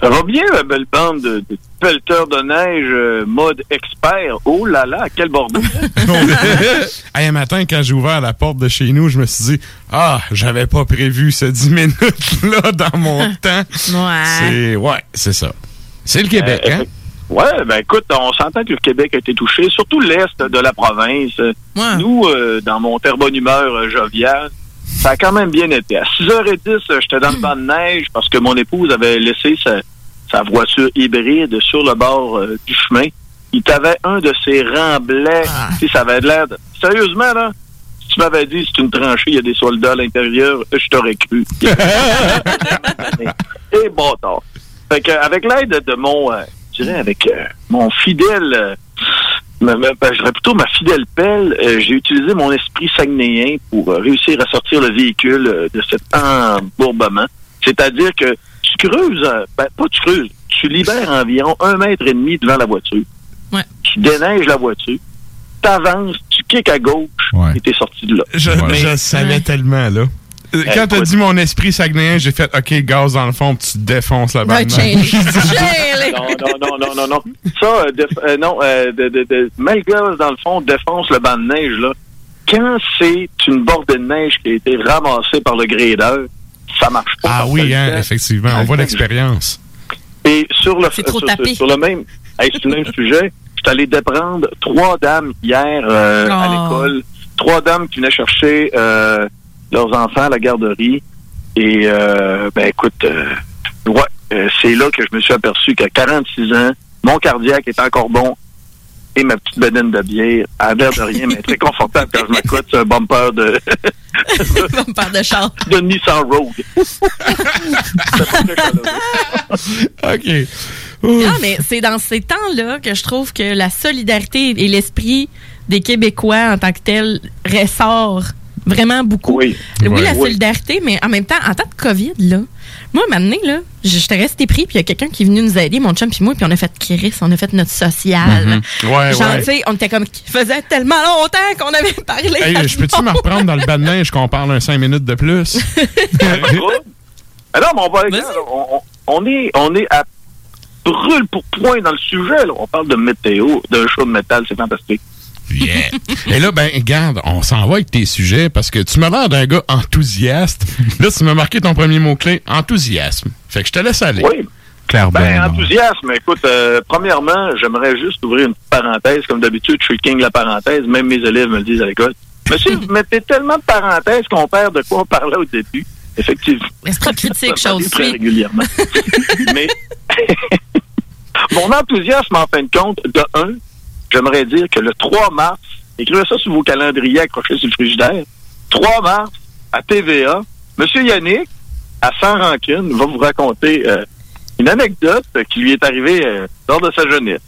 Ça va bien, la belle bande de, de pelleteurs de neige euh, mode expert. Oh là là, quel bordel. [LAUGHS] [LAUGHS] Hey, un matin, quand j'ai ouvert la porte de chez nous, je me suis dit, ah, j'avais pas prévu ce 10 minutes-là dans mon [LAUGHS] temps. Ouais. C'est, ouais, c'est ça. C'est le Québec, Euh, hein? Ouais, ben écoute, on s'entend que le Québec a été touché, surtout l'Est de la province. Nous, euh, dans mon très bonne humeur joviale, ça a quand même bien été. À 6h10, euh, j'étais dans le banc de neige parce que mon épouse avait laissé sa, sa voiture hybride sur le bord euh, du chemin. Il t'avait un de ces remblais. Tu sais, ça avait de l'air... de- Sérieusement, là, si tu m'avais dit c'est une tranchée, il y a des soldats à l'intérieur, je t'aurais cru. [LAUGHS] Et bon tard. Fait que, avec l'aide de mon, euh, je dirais, avec euh, mon fidèle, me- me- ben, je dirais plutôt ma fidèle pelle, euh, j'ai utilisé mon esprit saguenéen pour euh, réussir à sortir le véhicule euh, de cet embourbement. C'est-à-dire que tu creuses, ben, pas tu creuses, tu libères environ un mètre et demi devant la voiture. Ouais. Tu déneiges la voiture, t'avances, tu kicks à gauche et t'es sorti de là. Je, je savais tellement, là. Euh, Quand t'as dit mon esprit saguenayen, j'ai fait OK, gaz dans le fond, tu défonces la bande. [LAUGHS] non, non, non, non, non, non. Ça, euh, déf- euh, non, euh, de, de, de, Malgré, dans le fond, défonce le banc de neige, là. Quand c'est une bordée de neige qui a été ramassée par le grader, ça marche pas. Ah oui, le hein, effectivement, on voit l'expérience. Et sur le, C'est trop sur, tapé. sur le même, hey, sur le même [LAUGHS] sujet, je suis allé déprendre trois dames hier euh, à Oh. l'école. Trois dames qui venaient chercher euh, leurs enfants à la garderie. Et euh, ben écoute, euh, ouais, euh, c'est là que je me suis aperçu qu'à 46 ans, mon cardiaque est encore bon et ma petite bedaine de bière a l'air de rien, mais très [LAUGHS] confortable quand je m'accote sur un bumper de, [LAUGHS] Bumper de char. de Nissan Road. [LAUGHS] OK. Non, mais c'est dans ces temps-là que je trouve que la solidarité et l'esprit des Québécois en tant que tel ressort vraiment beaucoup. Oui, Ouais. la Oui. solidarité, mais en même temps, en temps de COVID, là, moi, maintenant, là, j'étais resté pris, puis il y a quelqu'un qui est venu nous aider, mon chum puis moi, puis on a fait Kiris, on a fait notre social. Mhm. Ouais, Genre, ouais. tu sais, on était comme, faisait tellement longtemps qu'on avait [LAUGHS] parlé. Hey, je peux-tu me reprendre dans le bas de neige qu'on parle un 5 minutes de plus? Alors, mon bon gars, on, on- on est, on est à brûle pour point dans le sujet. là. On parle de météo, d'un show de métal, c'est fantastique. Yeah. Et là, ben, garde, on s'en va avec tes sujets parce que tu m'as l'air d'un gars enthousiaste. Là, tu m'as marqué ton premier mot-clé, enthousiasme. Fait que je te laisse aller. Oui. Claire Ben, enthousiasme. Écoute, euh, premièrement, j'aimerais juste ouvrir une parenthèse. Comme d'habitude, je suis le king de la parenthèse. Même mes élèves me le disent à l'école. Monsieur, vous mettez tellement de parenthèses qu'on perd de quoi on parlait au début. Effectivement. Esprit critique, chose très régulièrement. [LAUGHS] Mais [LAUGHS] mon enthousiasme, en fin de compte, de un, j'aimerais dire que le 3 mars, écrivez ça sur vos calendriers accrochés sur le frigidaire, 3 mars, à TVA, Monsieur Yannick, à Sans Rancune, va vous raconter euh, une anecdote qui lui est arrivée euh, lors de sa jeunesse.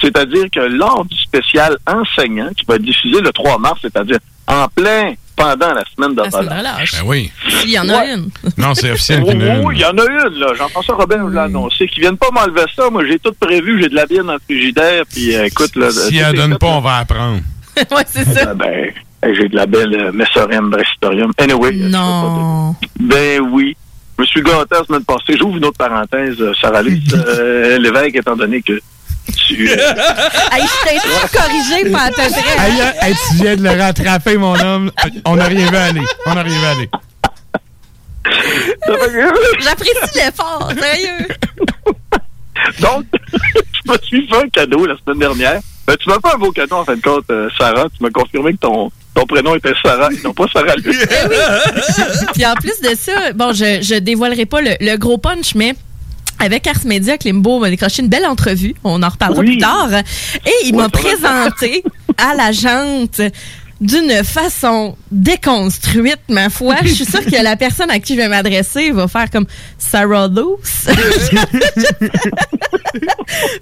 C'est-à-dire que lors du spécial enseignant, qui va être diffusé le 3 mars, c'est-à-dire en plein pendant la semaine de La semaine de relâche. relâche. Ben oui. S'il y en a Ouais. une. Non, c'est officiel Oui, qu'il y en a une. oui, il y en a une, là. Jean-François Robin l'a annoncé. Qu'ils viennent pas m'enlever ça. Moi, j'ai tout prévu. J'ai de la bière dans le frigidaire. Puis, euh, écoute, là. Si elle donne fait, pas, là. on va apprendre. [LAUGHS] ouais, c'est ça. Ah, ben, hey, j'ai de la belle euh, Messorium Brestitorium. Anyway. euh, Non. Ben oui. Je me suis gâté la semaine passée. J'ouvre une autre parenthèse, euh, Sarah Lise, [LAUGHS] euh, l'évêque, étant donné que tu... [LAUGHS] Hey, je t'ai corrigé à. Aïe, aïe, tu viens de le rattraper, mon homme. On a rien vu aller. On a rien vu aller. [LAUGHS] J'apprécie l'effort, sérieux. Donc, je me suis fait un cadeau la semaine dernière. Ben, tu m'as pas un beau cadeau, en fin de compte, euh, Sarah. Tu m'as confirmé que ton, ton prénom était Sarah et non pas Sarah Luc. [LAUGHS] Puis en plus de ça, bon, je, je dévoilerai pas le, le gros punch, mais avec Ars Media, Klimbo m'a décroché une belle entrevue. On en reparlera Oui. plus tard. Et il m'a présenté à la jante d'une façon déconstruite, ma foi. Je suis sûre que la personne à qui je vais m'adresser va faire comme Sarah Luce. [LAUGHS]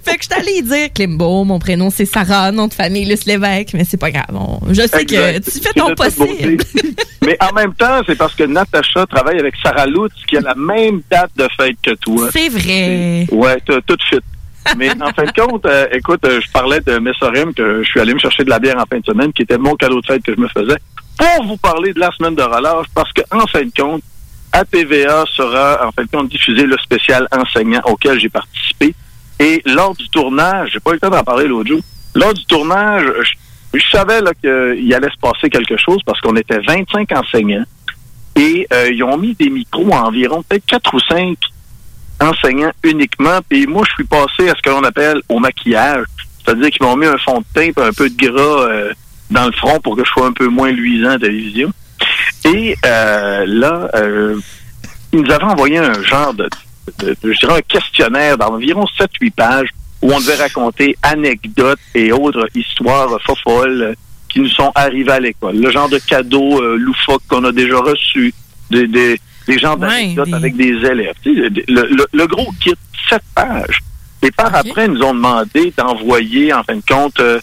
fait que je allée dire Klimbo, mon prénom c'est Sarah, nom de famille Luce Lévesque, mais c'est pas grave. On- je sais Exact. que tu fais ton possible. [LAUGHS] Mais en même temps, c'est parce que Natacha travaille avec Sarah Lutz qui a la même date de fête que toi. C'est vrai. Ouais, tout de suite. Mais en fin de compte, euh, écoute, euh, je parlais de Messorim que je suis allé me chercher de la bière en fin de semaine, qui était mon cadeau de fête que je me faisais, pour vous parler de la semaine de relâche, parce que en fin de compte, à TVA sera en fin de compte diffusé le spécial enseignant auquel j'ai participé. Et lors du tournage, j'ai pas eu le temps d'en parler l'autre jour. Lors du tournage, je, je savais qu'il allait se passer quelque chose parce qu'on était 25 enseignants et euh, ils ont mis des micros à environ peut-être 4 ou 5 enseignants uniquement. Puis moi, je suis passé à ce que l'on appelle au maquillage. C'est-à-dire qu'ils m'ont mis un fond de teint et un peu de gras euh, dans le front pour que je sois un peu moins luisant à la télévision. Et euh, là, euh, ils nous avaient envoyé un genre de, je dirais un questionnaire d'environ 7-8 pages où on devait raconter anecdotes et autres histoires folles euh, qui nous sont arrivées à l'école. Le genre de cadeaux loufoques qu'on a déjà reçus, des, des genres d'anecdotes avec des élèves. Tu sais, le, le- le gros kit, 7 pages. Et par après, ils nous ont demandé d'envoyer, en fin de compte, euh,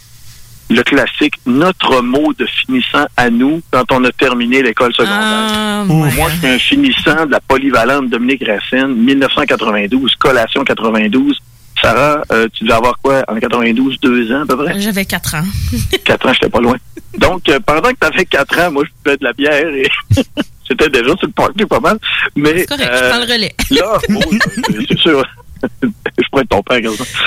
le classique, notre mot de finissant à nous quand on a terminé l'école secondaire. Moi, je suis un finissant de la polyvalente Dominique Racine, 1992, collation 92. Sarah, euh, tu devais avoir quoi en 92, deux ans à peu près? J'avais 4 ans. Quatre ans, j'étais pas loin. Donc, euh, pendant que tu avais quatre ans, moi, je buvais de la bière et [LAUGHS] c'était déjà sur le party pas mal. Mais, C'est correct, je euh, prends le relais. Là, [LAUGHS] oh, c'est- sûr. je pourrais être ton père, comme ça. [LAUGHS]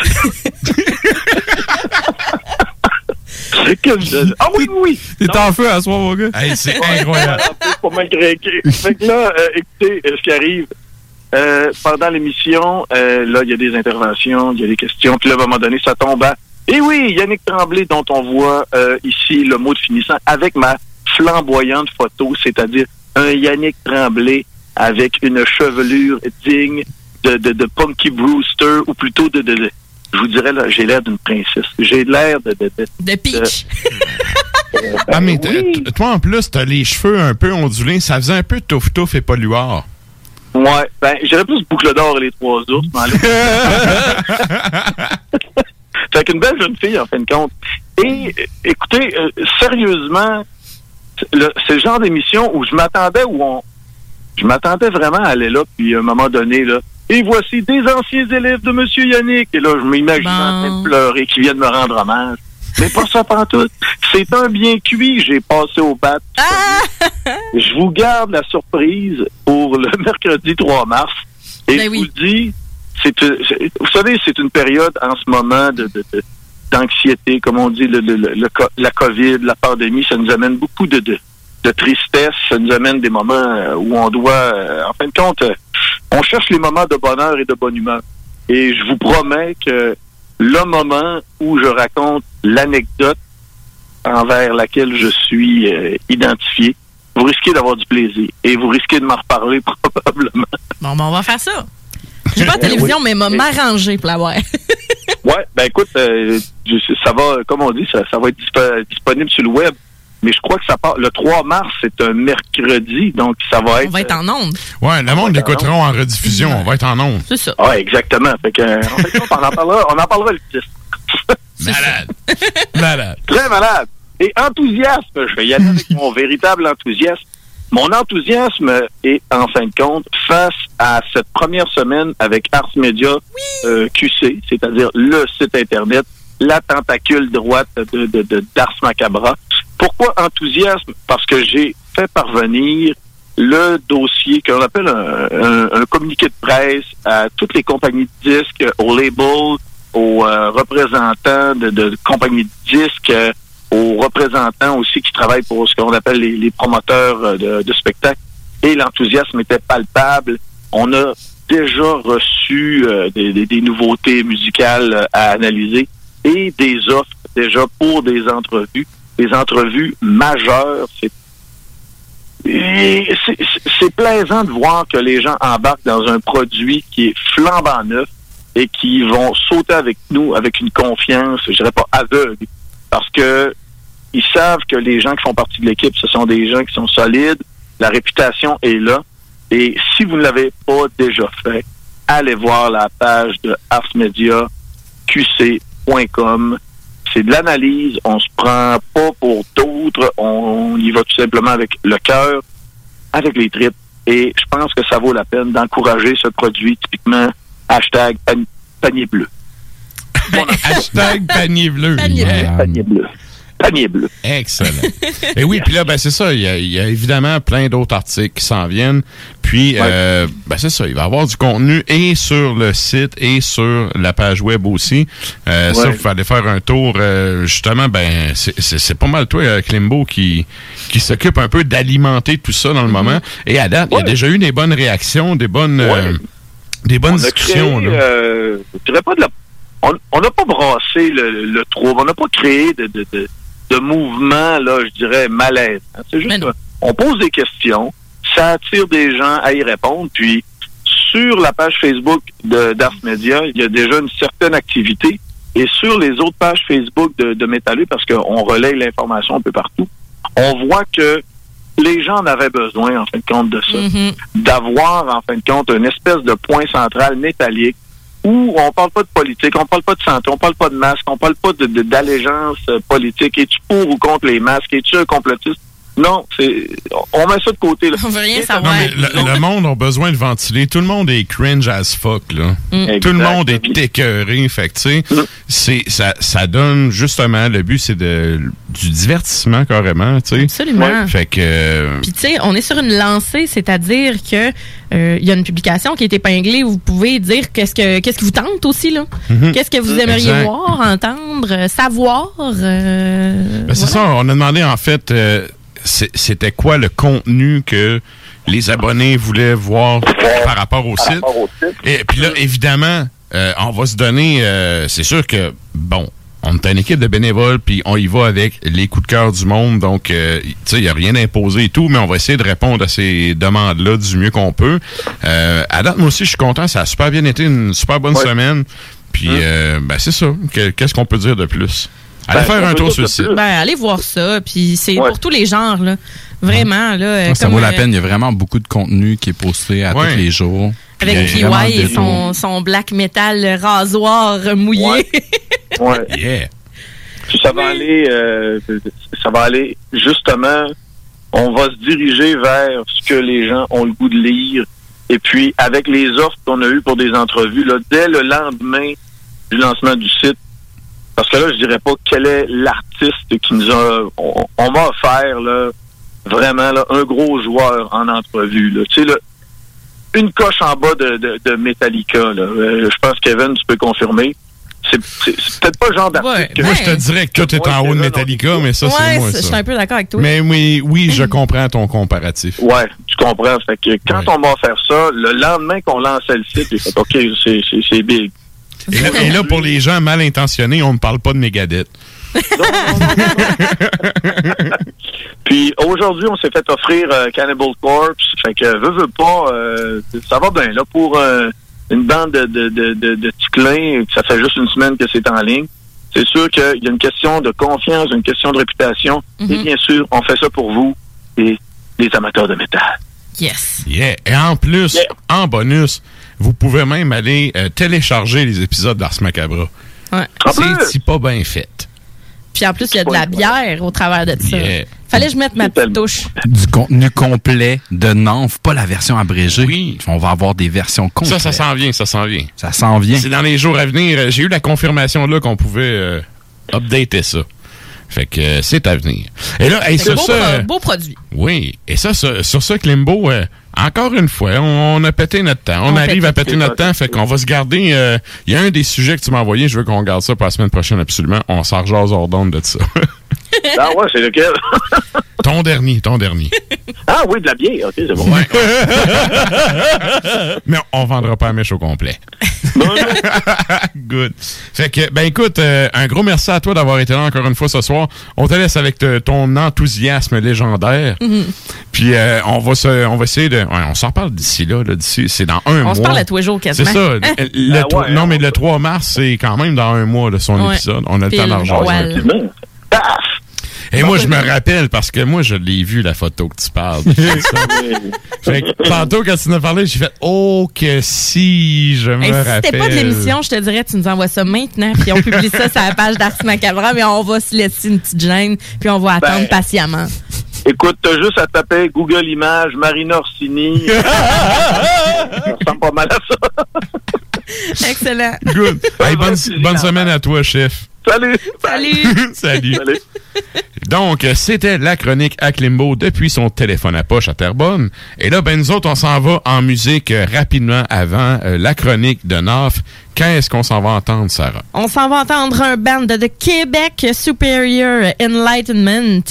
Je- Ah oui, oui, oui. T'es en feu à soir, mon gars. c'est incroyable. pas mal craqué. Fait que là, euh, écoutez, euh, ce qui arrive, euh, pendant l'émission, euh, là, il y a des interventions, il y a des questions, puis là, à un moment donné, ça tombe à... Et oui, Yannick Tremblay, dont on voit euh, ici le mot de finissant, avec ma flamboyante photo, c'est-à-dire un Yannick Tremblay avec une chevelure digne de, de, de Punky Brewster, ou plutôt de... de, de- je vous dirais, là, j'ai l'air d'une princesse. J'ai l'air de... De, de, de Peach. [LAUGHS] Ah, mais t- t- toi, en plus, t'as les cheveux un peu ondulés. Ça faisait un peu touf-touf et polluard. Ouais, ben, j'irais plus boucle d'or et les trois ours. mais [LAUGHS] [LAUGHS] fait qu'une belle jeune fille, en fin de compte. Et, euh, écoutez, euh, sérieusement, c'est le genre d'émission où je m'attendais, où on, je m'attendais vraiment à aller là, puis à un moment donné, là, et voici des anciens élèves de Monsieur Yannick. Et là, je m'imaginais en train de pleurer, qui viennent me rendre hommage. Mais pas ça pantoute. C'est un bien cuit, j'ai passé au bat. Je vous garde la surprise pour le [LAUGHS] mercredi 3 mars. Et je vous le dis, c'est, euh, c'est- vous savez, c'est une période en ce moment de, de- de- d'anxiété, comme on dit, la COVID, la pandémie, ça nous amène beaucoup de, tristesse, ça nous amène des moments euh, où on doit, euh, en fin de compte, euh, on cherche les moments de bonheur et de bonne humeur. Et je vous promets que le moment où je raconte l'anecdote envers laquelle je suis identifié, vous risquez d'avoir du plaisir et vous risquez de m'en reparler [LAUGHS] probablement. Bon, ben, on va faire ça. J'ai pas la télévision, oui. mais m'a m'arranger pour l'avoir. [LAUGHS] Ouais, ben écoute, euh, ça va, comme on dit, ça, ça va être dispo- disponible sur le web. Mais je crois que ça part le 3 mars, c'est un mercredi, donc ça va être. On va être en onde. Ouais, le monde l'écouteront en rediffusion. On va être en ondes. C'est ça. Ouais, exactement. Fait que, en fait, on en parlera, on en parlera le 10. [LAUGHS] Malade. Malade. Très malade. Et enthousiasme, je vais y aller avec mon véritable enthousiasme. Mon enthousiasme est, en fin de compte, face à cette première semaine avec Ars Media euh, QC, c'est-à-dire le site Internet, la tentacule droite de, de, de- d'Ars Macabra. Pourquoi enthousiasme? Parce que j'ai fait parvenir le dossier qu'on appelle un, un- un communiqué de presse à toutes les compagnies de disques, aux labels, aux euh, représentants de, de compagnies de disques, euh, aux représentants aussi qui travaillent pour ce qu'on appelle les, promoteurs euh, de, spectacles. Et l'enthousiasme était palpable. On a déjà reçu euh, des, nouveautés musicales euh, à analyser et des offres déjà pour des entrevues, des entrevues majeures. C'est c'est plaisant de voir que les gens embarquent dans un produit qui est flambant neuf et qui vont sauter avec nous avec une confiance, je dirais pas aveugle, parce que ils savent que les gens qui font partie de l'équipe, ce sont des gens qui sont solides, la réputation est là. Et si vous ne l'avez pas déjà fait, allez voir la page de arsmediaqc.com. C'est de l'analyse, on se prend pas pour d'autres, on y va tout simplement avec le cœur, avec les tripes. Et je pense que ça vaut la peine d'encourager ce produit, typiquement hashtag pan- panier bleu. Hashtag panier bleu. Panier bleu. Panier bleu. Panier bleu. Excellent. [LAUGHS] Et oui, puis là, ben c'est ça. Il y, a, il y a évidemment plein d'autres articles qui s'en viennent. Puis, euh, ben c'est ça. Il va y avoir du contenu et sur le site et sur la page web aussi. Euh, Ça, vous allez faire un tour. euh, justement, ben c'est- pas mal toi, euh, Klimbo, qui qui s'occupe un peu d'alimenter tout ça dans le moment. Et à date, il y a déjà eu des bonnes réactions, des bonnes des bonnes On discussions. créé, là. je dirais pas de la. On on n'a pas brassé le, le trouble. On n'a pas créé de, de, de, de mouvement, là, je dirais, malaise. C'est juste que on pose des questions, ça attire des gens à y répondre, puis sur la page Facebook de d'Ars Media, il y a déjà une certaine activité. Et sur les autres pages Facebook de, de Métalleux, parce qu'on relaye l'information un peu partout, on voit que les gens en avaient besoin, en fin de compte, de ça d'avoir, en fin de compte, une espèce de point central métallique où on parle pas de politique, on parle pas de santé, on parle pas de masque, on parle pas de- de- d'allégeance euh, politique. Es-tu pour ou contre les masques? Es-tu un complotiste? Non, c'est on met ça de côté. Là. On veut rien Non, savoir. mais le, le monde a besoin de ventiler. Tout le monde est cringe as fuck, là. Mm. Tout le monde est écœuré. Fait que, tu sais, c'est, ça, ça donne, justement, le but, c'est de, du divertissement, carrément, tu sais. Absolument. Fait que, euh, Puis tu sais, on est sur une lancée, c'est-à-dire que euh, il y a une publication qui est épinglée où vous pouvez dire qu'est-ce que qu'est-ce qui vous tente aussi là. Mhm. Qu'est-ce que vous aimeriez Exact. voir, entendre, euh, savoir. euh, Ben, c'est ça, on a demandé en fait euh, c'était quoi le contenu que les abonnés voulaient voir par rapport au site? Et puis là, évidemment, euh, on va se donner, euh, c'est sûr que, bon, on est une équipe de bénévoles, puis on y va avec les coups de cœur du monde, donc, euh, tu sais, il n'y a rien imposé et tout, mais on va essayer de répondre à ces demandes-là du mieux qu'on peut. Euh, à date, moi aussi, je suis content, ça a super bien été, une super bonne semaine. Puis, euh, ben, c'est ça. Que- Qu'est-ce qu'on peut dire de plus? Allez Ben, faire on un tour sur le site. Ben, allez voir ça. Puis c'est pour tous les genres, là. Vraiment, là. euh, ça vaut la euh, peine. Il y a vraiment beaucoup de contenu qui est posté à Ouais. tous les jours. Avec PY et son, son black metal rasoir mouillé. Ouais. [LAUGHS] Yeah. Puis ça va aller, euh, ça va aller justement. On va se diriger vers ce que les gens ont le goût de lire. Et puis avec les offres qu'on a eues pour des entrevues, là, dès le lendemain du lancement du site, parce que là, je dirais pas quel est l'artiste qui nous a. On, on m'a offert là vraiment là, un gros joueur en entrevue. Là. Tu sais, là, une coche en bas de, de, de Metallica. Là. Euh, je pense Kevin, tu peux confirmer. C'est peut-être pas le genre d'artiste. que- Moi, je te dirais que tout est en haut de Metallica, mais ça, c'est ouais, moi, c'est- je ça. suis un peu d'accord avec toi. Mais oui, oui, [LAUGHS] je comprends ton comparatif. Ouais, tu comprends. Fait que quand on va faire ça, le lendemain qu'on lançait le site, j'ai fait OK, c'est big. Et là, et là, pour les gens mal intentionnés, on ne parle pas de Megadeth. [LAUGHS] Puis aujourd'hui, on s'est fait offrir euh, Cannibal Corpse. Fait que veux, veux pas, euh, ça va bien là pour euh, une bande de, de, de, de, de ticlins, Ça fait juste une semaine que c'est en ligne. C'est sûr qu'il y a une question de confiance, une question de réputation. Et bien sûr, on fait ça pour vous et les amateurs de métal. Yes. Yeah. Et en plus, en bonus, vous pouvez même aller euh, télécharger les épisodes d'Ars Macabra. Ouais. C'est si pas bien fait. Puis en plus, il y a de la bière au travers de ça. Yeah. Fallait que je mette ma petite touche. Du contenu complet de Nanf, pas la version abrégée. Oui. On va avoir des versions Ça, complètes. ça s'en vient, ça s'en vient. Ça s'en vient. C'est dans les jours à venir. Euh, J'ai eu la confirmation là qu'on pouvait euh, updater ça. Fait que euh, c'est à venir. Et là, hey, C'est sur beau, ça, beau produit. Oui, et ça, sur, sur ça, Klimbo, euh, encore une fois, on, on a pété notre temps. On, On arrive à péter notre temps, fait qu'on va se garder. euh, Il y a un des sujets que tu m'as envoyé, je veux qu'on garde ça pour la semaine prochaine absolument. On s'en rejase hors d'onde de ça. [LAUGHS] [LAUGHS] Ah ouais, c'est lequel? [LAUGHS] Ton dernier, ton dernier. Ah oui, de la bière. OK, c'est bon. [LAUGHS] Mais on vendra pas un mèche au complet. Good. Fait que, ben écoute, euh, un gros merci à toi d'avoir été là encore une fois ce soir. On te laisse avec te- ton enthousiasme légendaire. Mhm. Puis euh, on va se, on va essayer de, ouais, on s'en parle d'ici là, là, d'ici, c'est dans un mois. On se parle à tous les jours C'est quasiment. ça. Hein? Le Ah ouais, non, mais le 3 mars, c'est quand même dans un mois de son Ouais. épisode. On a le temps d'argent. Et moi, je me rappelle parce que moi, je l'ai vu, la photo que tu parles. [LAUGHS] Fait que tantôt, quand tu nous as parlé, j'ai fait Oh, que si, je me si rappelle. c'était pas de l'émission, je te dirais, tu nous envoies ça maintenant, puis on publie ça sur la page d'Ars Macabra, mais on va se laisser une petite gêne, puis on va attendre Ben. patiemment. Écoute, t'as juste à taper Google Images, Marina Orsini. [LAUGHS] ça ressemble pas mal à ça. Excellent. Good. Hey, bonne, bonne semaine à toi, chef. Salut! [LAUGHS] Salut! Salut. Donc, c'était la chronique à Klimbo depuis son téléphone à poche à Terrebonne. Et là, ben, nous autres, on s'en va en musique euh, rapidement avant euh, la chronique de Naf. Quand est-ce qu'on s'en va entendre, Sarah? On s'en va entendre un band de Québec Superior Enlightenment.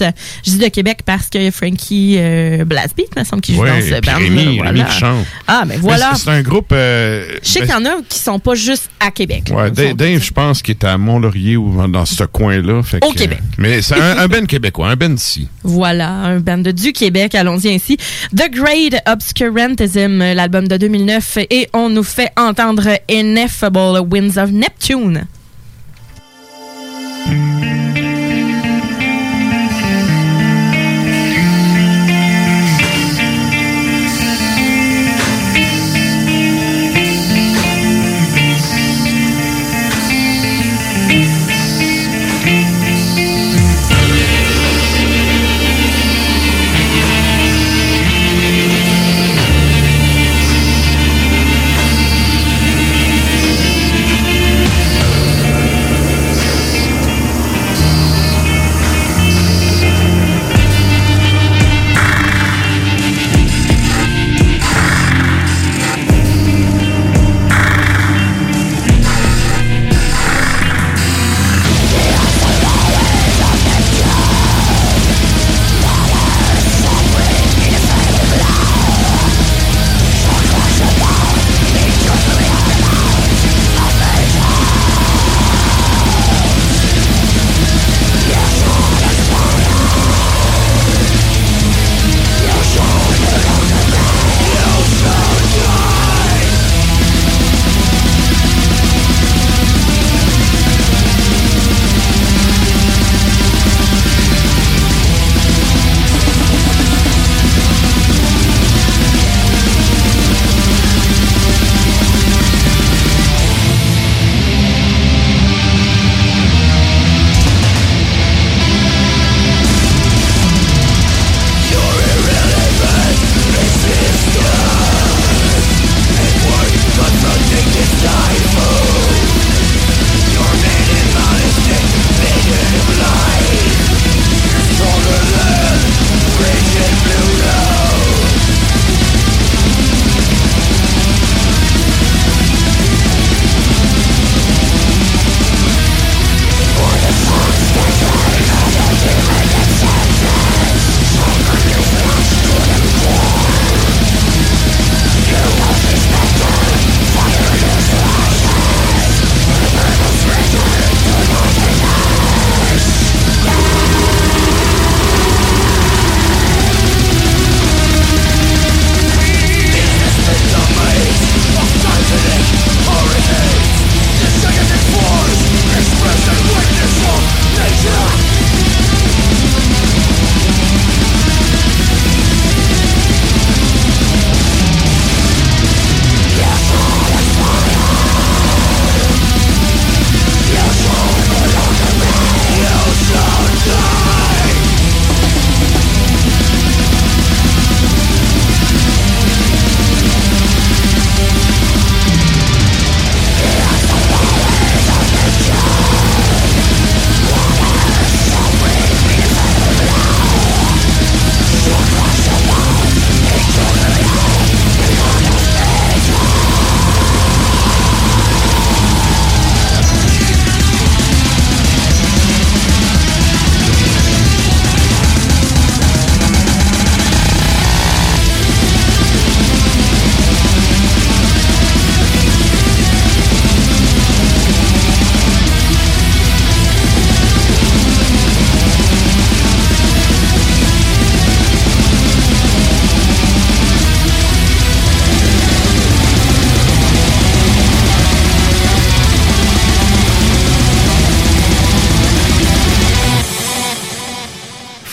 Je dis de Québec parce que Frankie euh, Blasby, il me semble qu'il joue Oui, dans ce band. Rémi, voilà. Rémi qui chante. Ah, mais voilà. C'est un groupe... euh, Je sais ben, qu'il y en a qui sont pas juste à Québec. Ouais, Dave, Dave, je pense qu'il est à Mont-Laurier ou dans ce coin-là. Au que, Québec. Mais c'est un, un ben québécois, un ben d'ici. [LAUGHS] Voilà, un band du Québec, allons-y ainsi. The Great Obscurantism, l'album de 2009, et on nous fait entendre Ineffable Winds of Neptune.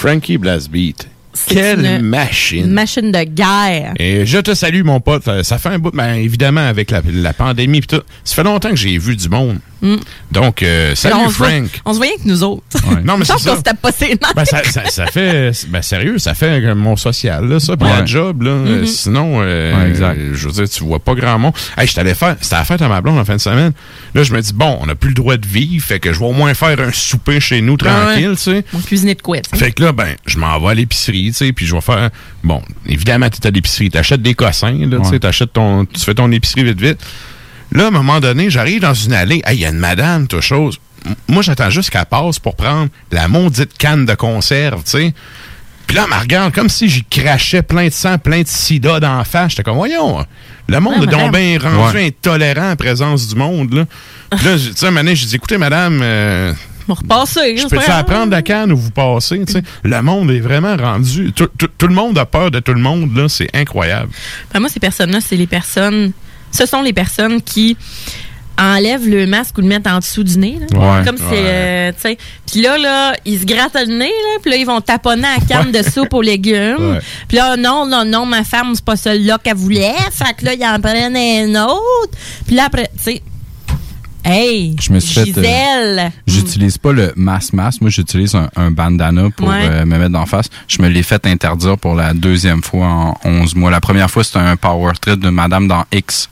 Frankie Blastbeat. Quelle machine. Machine de guerre. Et je te salue, mon pote. Euh, Ça fait un bout, ben, évidemment, avec la, la pandémie et tout. Ça fait longtemps que j'ai vu du monde. Mm. Donc, euh, salut, on se voit- Frank. on se voyait avec nous autres. Non, mais [LAUGHS] Je pense c'est ça. qu'on se tape pas ses. Ben, ça, ça, ça fait. Ben, sérieux, ça fait euh, mon social, là, ça, pour la Ouais. job, là. Euh, Mm-hmm. Mhm. Sinon, euh, Ouais, exact. je veux dire, tu vois pas grand monde. Hey, je t'allais faire. C'était la fête à ma blonde en fin de semaine. Là, je me dis, bon, on n'a plus le droit de vivre, fait que je vais au moins faire un souper chez nous tranquille, tu sais. Mon cuisinier de couette. Fait que là, ben, je m'en vais à l'épicerie, tu sais, puis je vais faire. Bon, évidemment, tu es à l'épicerie, t'achètes des cossins, là, tu sais, Ouais. t'achètes ton. Tu fais ton épicerie vite, vite. Là, à un moment donné, j'arrive dans une allée, hey, il y a une madame, toute chose. Moi, j'attends juste qu'elle passe pour prendre la maudite canne de conserve, tu sais. Puis là, elle me regarde comme si j'y crachais plein de sang, plein de sida dans la face. J'étais comme, voyons, le monde Ouais, est donc bien rendu Ouais. intolérant en présence du monde, là. Puis là, tu sais, à un moment donné, j'ai dit, écoutez, madame, euh, On repasser. je peux-tu apprendre la canne ou vous passez? tu sais? Le monde est vraiment rendu. Tout, tout- tout le monde a peur de tout le monde, là. C'est incroyable. Ben, moi, ces personnes-là, c'est les personnes. Ce sont les personnes qui enlèvent le masque ou le mettent en dessous du nez. là. Ouais. Comme Ouais. euh. Puis là, là, ils se grattent le nez, là, puis là, ils vont taponner à la canne de soupe aux légumes. Puis là, non, non, non, ma femme, c'est pas celle-là qu'elle voulait. Fait que là, ils en prennent un autre. Puis là, après, tu sais. Hey, Je me suis fait, euh. J'utilise pas le mass mask. Moi, j'utilise un, un bandana pour Ouais. euh, me mettre d'en face. Je me l'ai fait interdire pour la deuxième fois en 11 mois. La première fois, c'était un power trip de madame dans X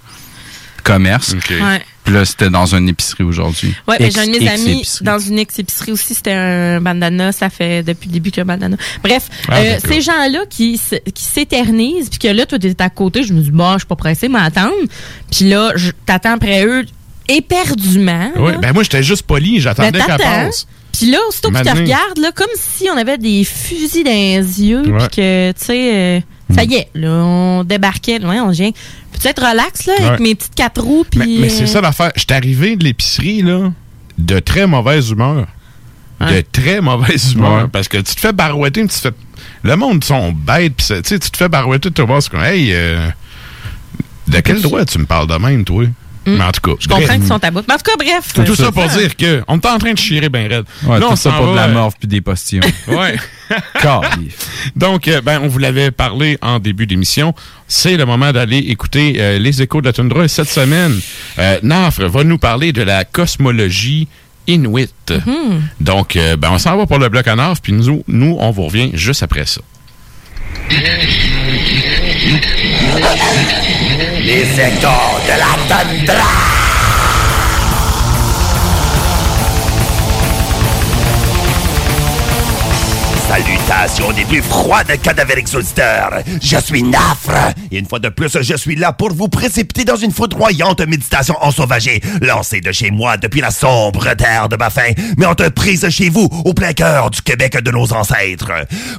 commerce. Ouais. Puis là, c'était dans une épicerie aujourd'hui. Ouais, ben, X- j'ai un de mes amis épicerie. dans une ex-épicerie aussi, c'était un bandana, ça fait depuis le début qu'il y a un bandana. Bref, Ah, euh, ces gens-là qui, qui s'éternisent, puis que là, toi, t'es à côté, je me dis, bah, je suis pas pressé, m'attendre. Puis là, je t'attends après eux éperdument. Oui, là. ben moi, j'étais juste poli. J'attendais Ben, qu'elle t'attends. passe. Puis là, aussitôt que tu te regardes, là, comme si on avait des fusils dans les yeux, puis que, tu sais, euh, ça y est, là, on débarquait, ouais, on vient. Peux-tu être relax, là, avec Ouais. mes petites quatre roues, puis... Mais, mais c'est euh, ça l'affaire. J'étais arrivé de l'épicerie, là, de très mauvaise humeur. De très mauvaise humeur. Ouais. Parce que tu te fais barouetter, tu te fais. Le monde sont bêtes, pis tu sais, tu te fais barouetter, tu vas c'est comme, hey, euh, de quel droit tu me parles de même, toi? Mais en tout cas. Mm. Je comprends qu'ils sont à bout. Mais en tout cas, bref. Tout, ça euh, pour dire que on est en train de chier bien raide. Ouais, Là, on tout ça pour de la euh, morve puis des postillons. [LAUGHS] Ouais. [LAUGHS] Donc, euh, ben, on vous l'avait parlé en début d'émission. C'est le moment d'aller écouter euh, les échos de la toundra. Et cette semaine, euh, Nafre va nous parler de la cosmologie inuit. Mhm. Donc, euh, ben, on s'en va pour le bloc à Nafre, puis nous, nous, on vous revient juste après ça. Les échos de la tundra. Salutations des plus froides cadavériques auditeurs. Je suis Nafre. Et une fois de plus, je suis là pour vous précipiter dans une foudroyante méditation ensauvagée, lancée de chez moi depuis la sombre terre de ma faim, mais entreprise chez vous, au plein cœur du Québec de nos ancêtres.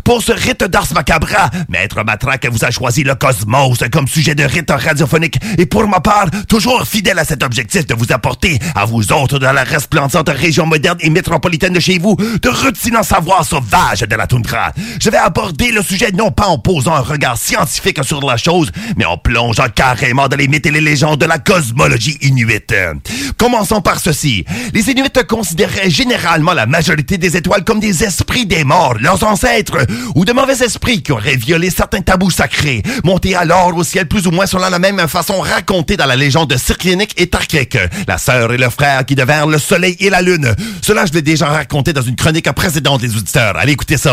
Pour ce rite d'Ars Macabra, Maître Matraque vous a choisi le cosmos comme sujet de rite radiophonique, et pour ma part, toujours fidèle à cet objectif de vous apporter, à vous autres de la resplendissante région moderne et métropolitaine de chez vous, de rutinants savoirs sauvages la toundra. Je vais aborder le sujet non pas en posant un regard scientifique sur la chose, mais en plongeant carrément dans les mythes et les légendes de la cosmologie inuite. Commençons par ceci. Les Inuits considéraient généralement la majorité des étoiles comme des esprits des morts, leurs ancêtres, ou de mauvais esprits qui auraient violé certains tabous sacrés, montés alors au ciel plus ou moins selon la même façon racontée dans la légende de Circlénique et Tarkek, la sœur et le frère qui devinrent le soleil et la lune. Cela, je l'ai déjà raconté dans une chronique précédente des auditeurs. Allez écouter ça.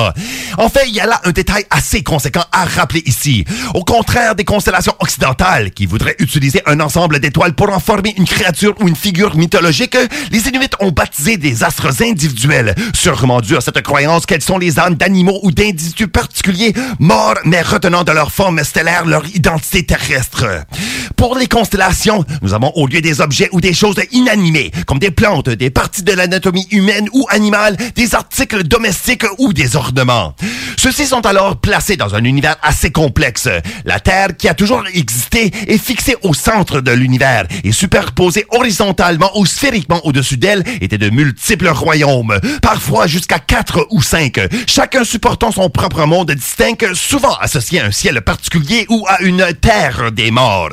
En fait, il y a là un détail assez conséquent à rappeler ici. Au contraire des constellations occidentales qui voudraient utiliser un ensemble d'étoiles pour en former une créature ou une figure mythologique, les Inuits ont baptisé des astres individuels, sûrement dû à cette croyance qu'elles sont les âmes d'animaux ou d'individus particuliers morts mais retenant de leur forme stellaire leur identité terrestre. Pour les constellations, nous avons au lieu des objets ou des choses inanimées, comme des plantes, des parties de l'anatomie humaine ou animale, des articles domestiques ou des Ceux-ci sont alors placés dans un univers assez complexe. La Terre, qui a toujours existé, est fixée au centre de l'univers et superposée horizontalement ou sphériquement au-dessus d'elle étaient de multiples royaumes, parfois jusqu'à quatre ou cinq, chacun supportant son propre monde distinct, souvent associé à un ciel particulier ou à une terre des morts.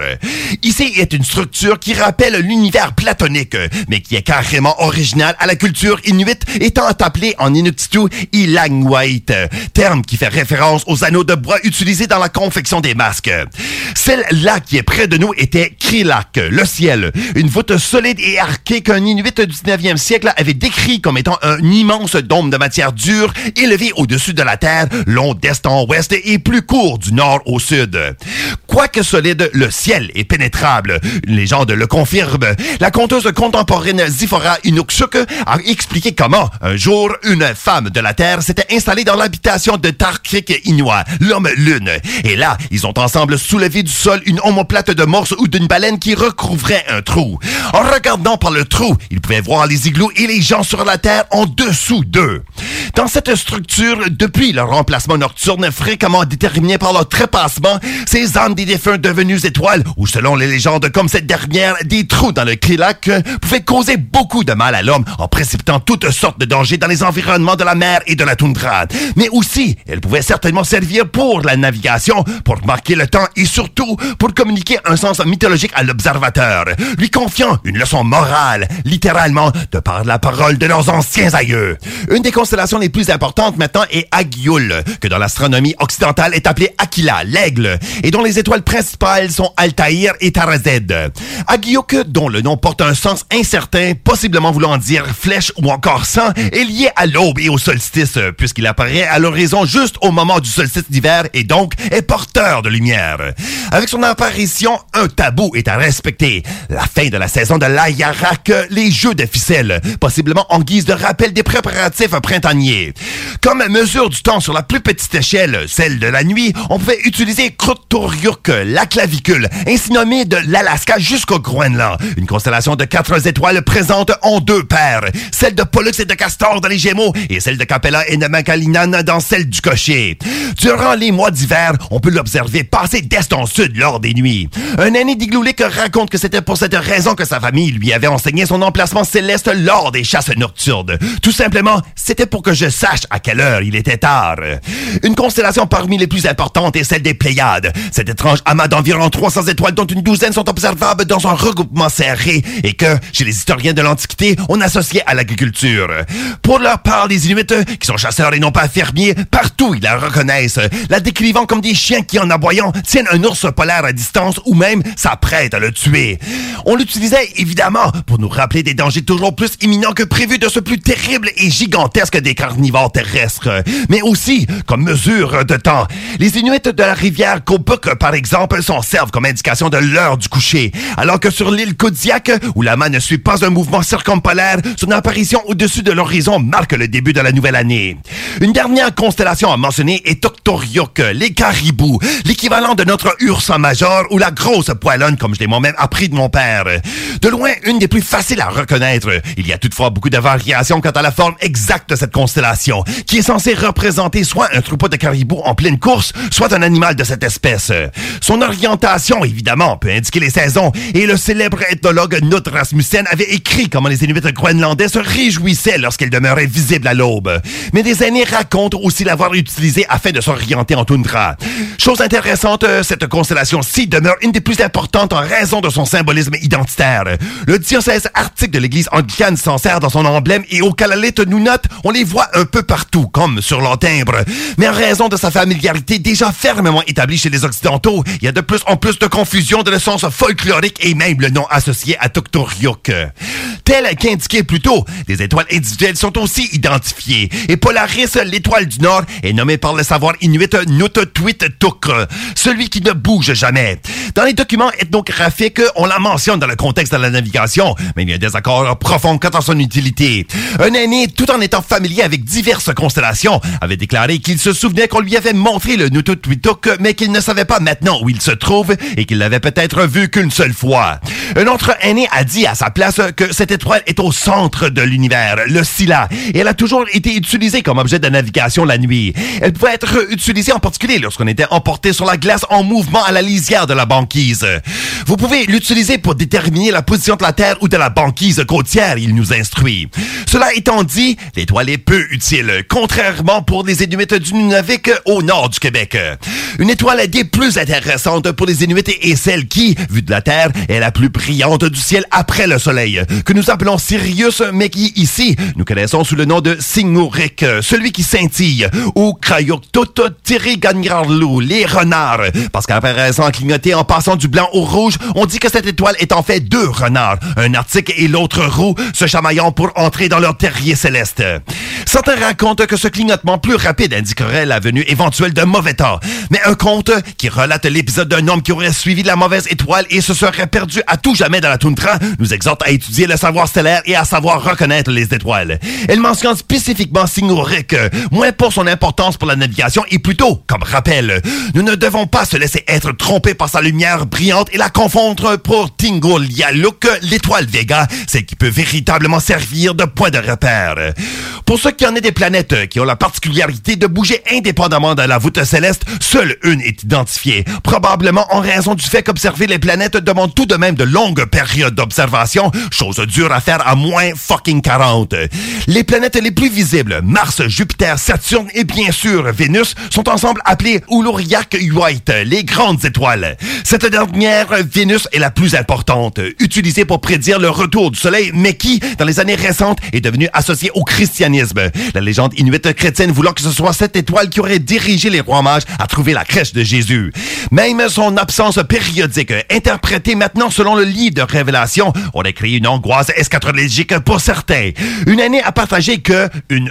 Ici est une structure qui rappelle l'univers platonique, mais qui est carrément originale à la culture inuite, étant appelée en Inuktitut Ilangwai terme qui fait référence aux anneaux de bois utilisés dans la confection des masques. Celle-là qui est près de nous était Krilak, le ciel, une voûte solide et arquée qu'un Inuit du 19e siècle avait décrit comme étant un immense dôme de matière dure élevé au-dessus de la terre, long d'est en ouest et plus court du nord au sud. Quoique solide, le ciel est pénétrable. Une légende le confirme. La conteuse contemporaine Zifora Inukshuk a expliqué comment, un jour, une femme de la Terre s'était installée dans l'habitation de Tarkrik Inua, l'homme lune. Et là, ils ont ensemble soulevé du sol une omoplate de morse ou d'une baleine qui recouvrait un trou. En regardant par le trou, ils pouvaient voir les igloos et les gens sur la Terre en dessous d'eux. Dans cette structure, depuis leur emplacement nocturne fréquemment déterminé par leur trépassement, ces âmes des défunts devenus étoiles, ou selon les légendes comme cette dernière, des trous dans le Krilac, pouvaient causer beaucoup de mal à l'homme en précipitant toutes sortes de dangers dans les environnements de la mer et de la toundra. Mais aussi, elles pouvaient certainement servir pour la navigation, pour marquer le temps et surtout pour communiquer un sens mythologique à l'observateur, lui confiant une leçon morale, littéralement, de par la parole de leurs anciens aïeux. Une des constellations les plus importantes maintenant est Agioul, que dans l'astronomie occidentale est appelée Aquila, l'aigle, et dont les étoiles principales sont Altaïr et Tarazed. Agiouk, dont le nom porte un sens incertain, possiblement voulant dire flèche ou encore sang, est lié à l'aube et au solstice, puisqu'il apparaît à l'horizon juste au moment du solstice d'hiver et donc est porteur de lumière. Avec son apparition, un tabou est à respecter. La fin de la saison de l'Ayarak, les jeux de ficelle, possiblement en guise de rappel des préparatifs printaniers. Comme mesure du temps sur la plus petite échelle, celle de la nuit, on pouvait utiliser Kruturiuk, la clavicule, ainsi nommée de l'Alaska jusqu'au Groenland. Une constellation de quatre étoiles présente en deux paires, celle de Pollux et de Castor dans les Gémeaux et celle de Capella et de Dans celle du Cocher. Durant les mois d'hiver, on peut l'observer passer d'est en sud lors des nuits. Un aîné d'Igloulik raconte que c'était pour cette raison que sa famille lui avait enseigné son emplacement céleste lors des chasses nocturnes. Tout simplement, c'était pour que je sache à quelle heure il était tard. Une constellation parmi les plus importantes est celle des Pléiades. Cet étrange amas d'environ 300 étoiles dont une douzaine sont observables dans un regroupement serré et que, chez les historiens de l'Antiquité, on associait à l'agriculture. Pour leur part, les Inuits, qui sont chasseurs et non pas fermiers, partout ils la reconnaissent, la décrivant comme des chiens qui, en aboyant, tiennent un ours polaire à distance ou même s'apprêtent à le tuer. On l'utilisait évidemment pour nous rappeler des dangers toujours plus imminents que prévus de ce plus terrible et gigantesque des carnivores terrestres, mais aussi comme mesure de temps. Les Inuits de la rivière Kobuk, par exemple, s'en servent comme indication de l'heure du coucher, alors que sur l'île Kodiak, où la main ne suit pas un mouvement circumpolaire, son apparition au-dessus de l'horizon marque le début de la nouvelle année. Une dernière constellation à mentionner est Toktoriok, les caribous, l'équivalent de notre Ursa Major ou la grosse poilonne, comme je l'ai moi-même appris de mon père. De loin, une des plus faciles à reconnaître. Il y a toutefois beaucoup de variations quant à la forme exacte de cette constellation, qui est censée représenter soit un troupeau de caribous en pleine course, soit un animal de cette espèce. Son orientation, évidemment, peut indiquer les saisons, et le célèbre ethnologue Knut Rasmussen avait écrit comment les Inuits groenlandais se réjouissaient lorsqu'elle demeurait visible à l'aube. Aînés racontent aussi l'avoir utilisée afin de s'orienter en toundra. Chose intéressante, cette constellation-ci demeure une des plus importantes en raison de son symbolisme identitaire. Le diocèse arctique de l'église anglicane s'en sert dans son emblème et au Kalalit Nunat, on les voit un peu partout, comme sur leur timbre. Mais en raison de sa familiarité déjà fermement établie chez les Occidentaux, il y a de plus en plus de confusion de le sens folklorique et même le nom associé à Toktoriuk. Tel qu'indiqué plus tôt, des étoiles individuelles sont aussi identifiées. Et Polaris, l'étoile du Nord, est nommée par le savoir inuit Nututwit-Tuk, celui qui ne bouge jamais. Dans les documents ethnographiques, on la mentionne dans le contexte de la navigation, mais il y a des accords profonds quant à son utilité. Un aîné, tout en étant familier avec diverses constellations, avait déclaré qu'il se souvenait qu'on lui avait montré le Nututwituk, mais qu'il ne savait pas maintenant où il se trouve et qu'il l'avait peut-être vu qu'une seule fois. Un autre aîné a dit à sa place que cette étoile est au centre de l'univers, le Scylla, et elle a toujours été utilisée comme objet de navigation la nuit. Elle pouvait être utilisée en particulier lorsqu'on était emporté sur la glace en mouvement à la lisière de la banquise. Vous pouvez l'utiliser pour déterminer la position de la Terre ou de la banquise côtière, il nous instruit. Cela étant dit, l'étoile est peu utile, contrairement pour les Inuits du Nunavik au nord du Québec. Une étoile des plus intéressantes pour les Inuits est celle qui, vue de la Terre, est la plus brillante du ciel après le Soleil, que nous appelons Sirius, mais qui, ici, nous connaissons sous le nom de Singurik, celui qui scintille, ou Krayoktototiriganyarlu, les renards, parce qu'apparaissant clignoter en passant du blanc au rouge, on dit que cette étoile est en fait deux renards, un arctique et l'autre roux, se chamaillant pour entrer dans leur terrier céleste. Certains racontent que ce clignotement plus rapide indiquerait la venue éventuelle d'un mauvais temps, mais un conte qui relate l'épisode d'un homme qui aurait suivi la mauvaise étoile et se serait perdu à tout jamais dans la toundra nous exhorte à étudier le savoir stellaire et à savoir reconnaître les étoiles. Elle mentionne spécifiquement Signorik, moins pour son importance pour la navigation et plutôt comme rappel. Nous ne devons pas se laisser être trompés par sa lumière brillante et la confondre pour Tingolialuk, l'étoile Vega, celle qui peut véritablement servir de point de repère. Pour ceux qui en est des planètes qui ont la particularité de bouger indépendamment de la voûte céleste, seule une est identifiée, probablement en raison du fait qu'observer les planètes demande tout de même de longues périodes d'observation, chose dure à faire à moins fucking 40. Les planètes les plus visibles, Mars, Jupiter, Saturne et bien sûr Vénus, sont ensemble appelées Uluriak White, les grandes étoiles. Cette dernière, Vénus, est la plus importante, utilisée pour prédire le retour du Soleil, mais qui, dans les années récentes, est devenue associée au christianisme. La légende inuite chrétienne voulant que ce soit cette étoile qui aurait dirigé les rois mages à trouver la crèche de Jésus. Même son absence périodique, interprétée maintenant selon le livre de Révélation, aurait créé une angoisse eschatologique pour certains. Une année a partagé que une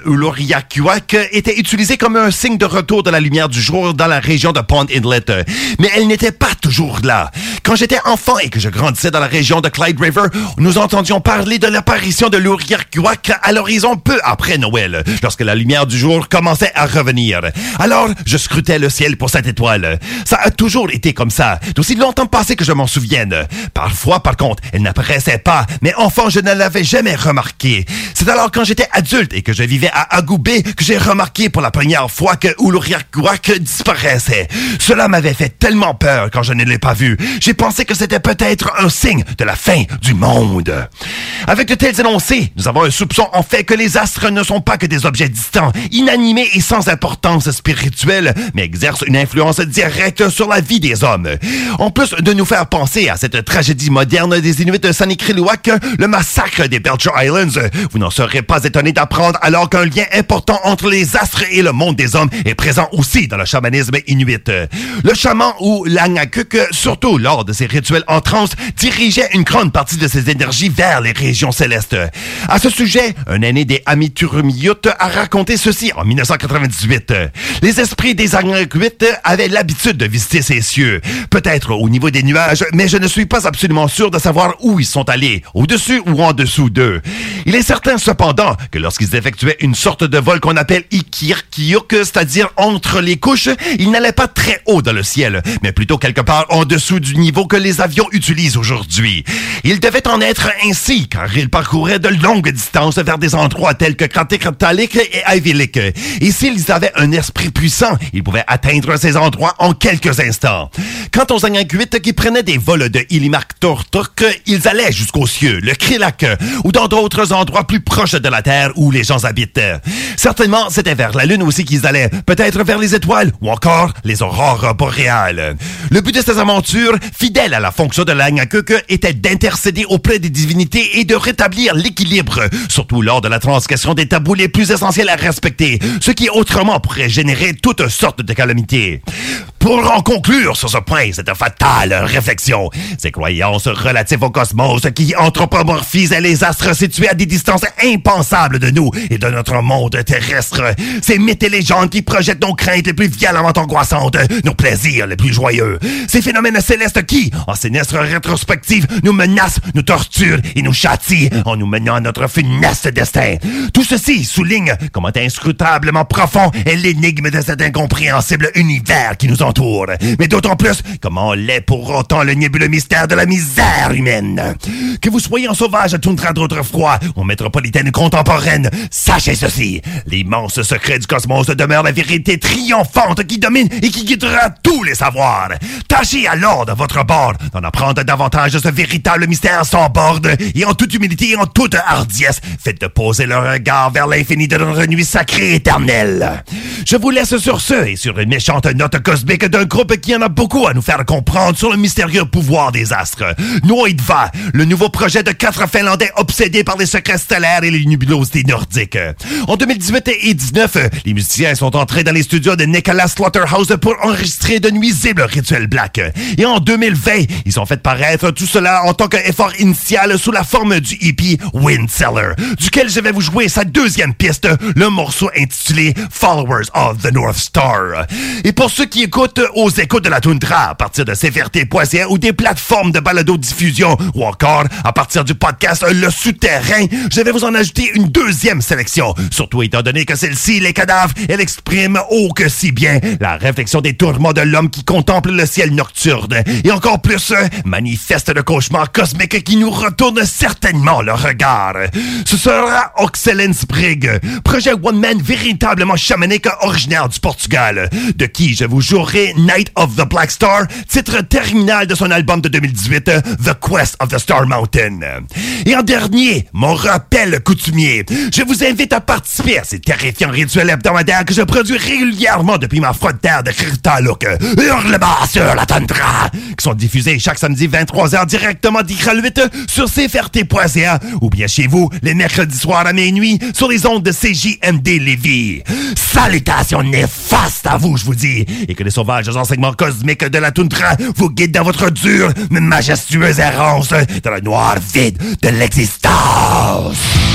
Uluriakuak était utilisée comme un signe de retour de la lumière du jour dans la région de Pond Inlet. Mais elle n'était pas toujours là. Quand j'étais enfant et que je grandissais dans la région de Clyde River, nous entendions parler de l'apparition de l'Uriakuak à l'horizon peu après Noël, lorsque la lumière du jour commençait à revenir. Alors, je scrutais le ciel pour cette étoile. Ça a toujours été comme ça, d'aussi longtemps passé que je m'en souvienne. Parfois, par contre, elle n'apparaissait pas, mais enfant, je ne l'avais jamais remarqué. C'est alors quand j'étais adulte et que je vivais à Agoubé que j'ai remarqué pour la première fois que Uluriakuak disparaissait. Cela m'avait fait tellement peur quand je ne l'ai pas vu. J'ai pensé que c'était peut-être un signe de la fin du monde. Avec de tels énoncés, nous avons un soupçon en fait que les astres ne sont pas que des objets distants, inanimés et sans importance spirituelle, mais exercent une influence directe sur la vie des hommes. En plus de nous faire penser à cette tragédie moderne des Inuits de Sanikriluak, le massacre des Belcher Islands, vous n'en serez pas étonné d'apprendre alors qu'un lien important entre les astres et le monde des hommes est présent aussi dans le chamanisme inuit. Le chaman ou l'angakuk, surtout lors de ses rituels en transe, dirigeait une grande partie de ses énergies vers les régions célestes. À ce sujet, un aîné des Amiturumiyut a raconté ceci en 1998. Les esprits des Angakuk avaient l'habitude de visiter ces cieux, peut-être au niveau des nuages, mais je ne suis pas absolument sûr de savoir où ils sont allés, au-dessus ou en dessous d'eux. Il est certain cependant que lorsqu'ils effectuaient une sorte de vol appelle Ikirkiuk, c'est-à-dire entre les couches, ils n'allaient pas très haut dans le ciel, mais plutôt quelque part en dessous du niveau que les avions utilisent aujourd'hui. Il devait en être ainsi, car ils parcouraient de longues distances vers des endroits tels que Kratikratalik et Ivilik. Et s'ils avaient un esprit puissant, ils pouvaient atteindre ces endroits en quelques instants. Quant aux Anganguit qui prenaient des vols de Ilimak Tortok, ils allaient jusqu'aux cieux, le Krilak, ou dans d'autres endroits plus proches de la Terre où les gens habitent. C'était vers la Lune aussi qu'ils allaient, peut-être vers les étoiles, ou encore les aurores boréales. Le but de ces aventures, fidèle à la fonction de l'Angakuk, était d'intercéder auprès des divinités et de rétablir l'équilibre, surtout lors de la transgression des tabous les plus essentiels à respecter, ce qui autrement pourrait générer toutes sortes de calamités. Pour en conclure sur ce point, cette fatale réflexion, ces croyances relatives au cosmos qui anthropomorphisent les astres situés à des distances impensables de nous et de notre monde terrestre, ces mythes et légendes qui projettent nos craintes les plus violemment angoissantes, nos plaisirs les plus joyeux, ces phénomènes célestes qui, en sinistre rétrospective, nous menacent, nous torturent et nous châtient en nous menant à notre funeste destin. Tout ceci souligne comment inscrutablement profond est l'énigme de cet incompréhensible univers qui nous entoure Mais d'autant plus, comment l'est pour autant le nébuleux mystère de la misère humaine. Que vous soyez en sauvage à toundra d'autrefois en métropolitaine contemporaine, sachez ceci. L'immense secret du cosmos demeure la vérité triomphante qui domine et qui guidera tous les savoirs. Tâchez alors de votre bord d'en apprendre davantage de ce véritable mystère sans borde et en toute humilité et en toute hardiesse, faites de poser le regard vers l'infini de notre nuit sacrée éternelle. Je vous laisse sur ce et sur une méchante note cosmique d'un groupe qui en a beaucoup à nous faire comprendre sur le mystérieux pouvoir des astres. Noidva, le nouveau projet de quatre Finlandais obsédés par les secrets stellaires et les nébulosités nordiques. En 2018 et 2019, les musiciens sont entrés dans les studios de Nicholas Slaughterhouse pour enregistrer de nuisibles rituels black. Et en 2020, ils ont fait paraître tout cela en tant qu'effort initial sous la forme du hippie Windseller, duquel je vais vous jouer sa deuxième piste, le morceau intitulé Followers of the North Star. Et pour ceux qui écoutent aux écoutes de la toundra à partir de CFRT.ca ou des plateformes de balado-diffusion ou encore à partir du podcast Le Souterrain, je vais vous en ajouter une deuxième sélection, surtout étant donné que celle-ci, les cadavres, elle exprime oh que si bien la réflexion des tourments de l'homme qui contemple le ciel nocturne. Et encore plus manifeste le cauchemar cosmique qui nous retourne certainement le regard. Ce sera Oxelen Sprig, projet one-man véritablement chamanique originaire du Portugal, de qui je vous jouerai Night of the Black Star, titre terminal de son album de 2018, The Quest of the Star Mountain. Et en dernier, mon rappel coutumier. Je vous invite à participer à ces terrifiants rituels hebdomadaires que je produis régulièrement depuis ma froide terre de Kirtaluk, Hurlement sur la tundra, qui sont diffusés chaque samedi 23h directement d'Ikraluit sur CFRT.ca ou bien chez vous les mercredis soirs à minuit sur les ondes de CJMD Lévis. Salutations néfastes à vous, je vous dis, et que les sauvages enseignements cosmiques de la toundra vous guident dans votre dure mais majestueuse errance dans le noir vide de l'existence.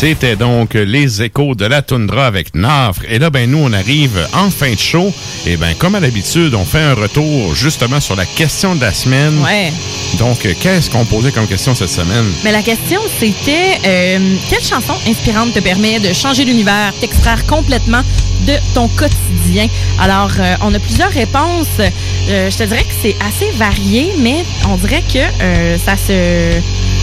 C'était donc les échos de la toundra avec Nafre. Et là, ben nous, on arrive en fin de show. Et ben comme à l'habitude, on fait un retour justement sur la question de la semaine. Ouais. Donc, qu'est-ce qu'on posait comme question cette semaine? Mais la question, c'était euh, quelle chanson inspirante te permet de changer l'univers, t'extraire complètement de ton quotidien? Alors, euh, on a plusieurs réponses. Euh, je te dirais que c'est assez varié, mais on dirait que ça se...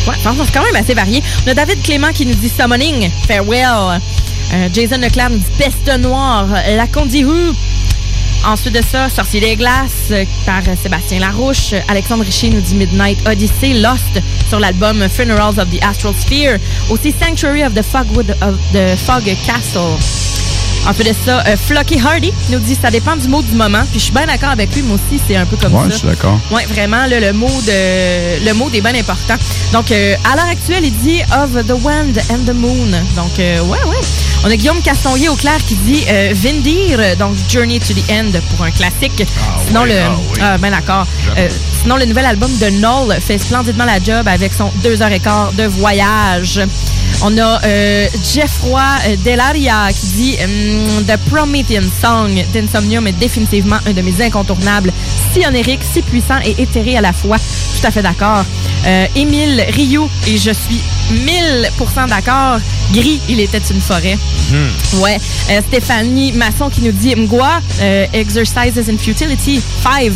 Ouais, franchement, c'est quand même assez varié. On a David Clément qui nous dit Summoning, Farewell. Euh, Jason Leclerc nous dit Peste Noire, La Condi Who. Ensuite de ça, Sorcier des Glaces euh, par Sébastien Larouche. Alexandre Richer nous dit Midnight Odyssey, Lost sur l'album Funerals of the Astral Sphere. Aussi Sanctuary of the Fogwood of the Fog Castle. Ensuite de ça, euh, Flocky Hardy nous dit ça dépend du mot du moment. Puis je suis bien d'accord avec lui, moi aussi, c'est un peu comme Ouais, ça. je suis d'accord. Oui, vraiment, là, le mot de le mot est bien important. Donc, euh, à l'heure actuelle, il dit Of the Wind and the Moon. Donc, euh, ouais, ouais. On a Guillaume Castonguay au clair qui dit euh, Vindir, donc Journey to the End pour un classique. sinon, le. ah oui. ah, ben d'accord. Euh, sinon, le nouvel album de Null fait splendidement la job avec son deux heures et quart de voyage. On a euh, Jeff Roy euh, Delaria qui dit hum, The Promethean Song d'Insomnium est définitivement un de mes incontournables, si onérique, si puissant et éthéré à la fois. Tout à fait d'accord. Euh, Émile Rioux, et je suis 1000% d'accord. Gris, il était une forêt. Ouais. Euh, Stéphanie Masson qui nous dit Mgwa, euh, Exercises in Futility 5.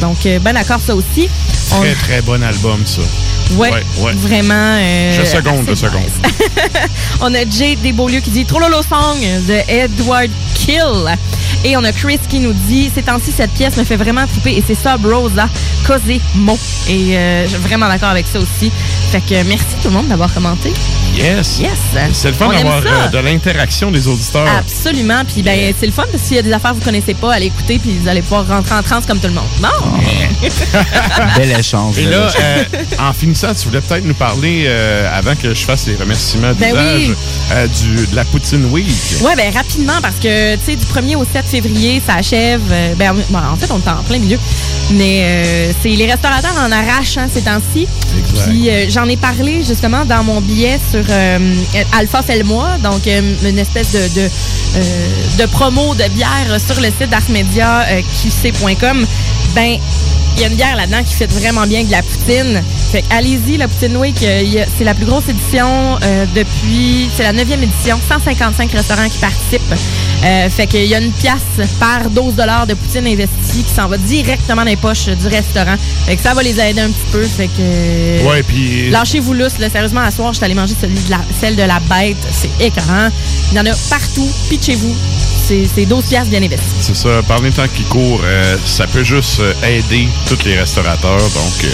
Donc, euh, ben d'accord, ça aussi. On- Très, très bon album, ça. Ouais, Ouais, ouais. vraiment. je seconde, je seconde. [LAUGHS] on a Jade Desbeaulieu qui dit Trololo Song de Edward Kill. Et on a Chris qui nous dit Ces temps-ci, cette pièce me fait vraiment triper et c'est ça, Rosa Cosimo. Et euh, je suis vraiment d'accord avec ça aussi. Fait que merci tout le monde d'avoir commenté. Yes. Yes. C'est le fun d'avoir euh, de l'interaction des auditeurs. Absolument. Puis ben, c'est le fun parce qu'il y a des affaires que vous connaissez pas, allez écouter puis vous allez pouvoir rentrer en transe comme tout le monde. Non? [LAUGHS] Bel échange. Et là, euh, en finissant, tu voulais peut-être nous parler, euh, avant que je fasse les remerciements Ben d'usage, oui. euh, du, de la Poutine Week. Ouais, ben rapidement, parce que, tu sais, du 1er au 7 février, ça achève. euh, ben, bon, en fait, on est en plein milieu. Mais euh, c'est les restaurateurs en arrachent hein, ces temps-ci. Exact. Puis euh, j'en ai parlé justement dans mon billet sur euh, Alpha fait donc euh, une espèce euh, de promo de bière sur le site d'Arsmedia euh, QC.com. Ben, il y a une bière là-dedans qui fait vraiment bien de la poutine. Allez-y, la Poutine Week, c'est la plus grosse édition depuis... C'est la neuvième édition, 155 restaurants qui participent. Euh, fait qu'il y a une pièce par 12 de poutine investie qui s'en va directement dans les poches du restaurant. Fait que ça va les aider un petit peu. Fait que... Ouais, puis- Lâchez-vous lousse, là. Sérieusement, à soir, je suis allée manger celui de la, celle de la bête. C'est écœurant. Il y en a partout. Pitchez-vous. C'est c'est 12 piastres bien investies. C'est ça, par les temps qui courent, euh, ça peut juste euh, aider tous les restaurateurs. Donc, euh,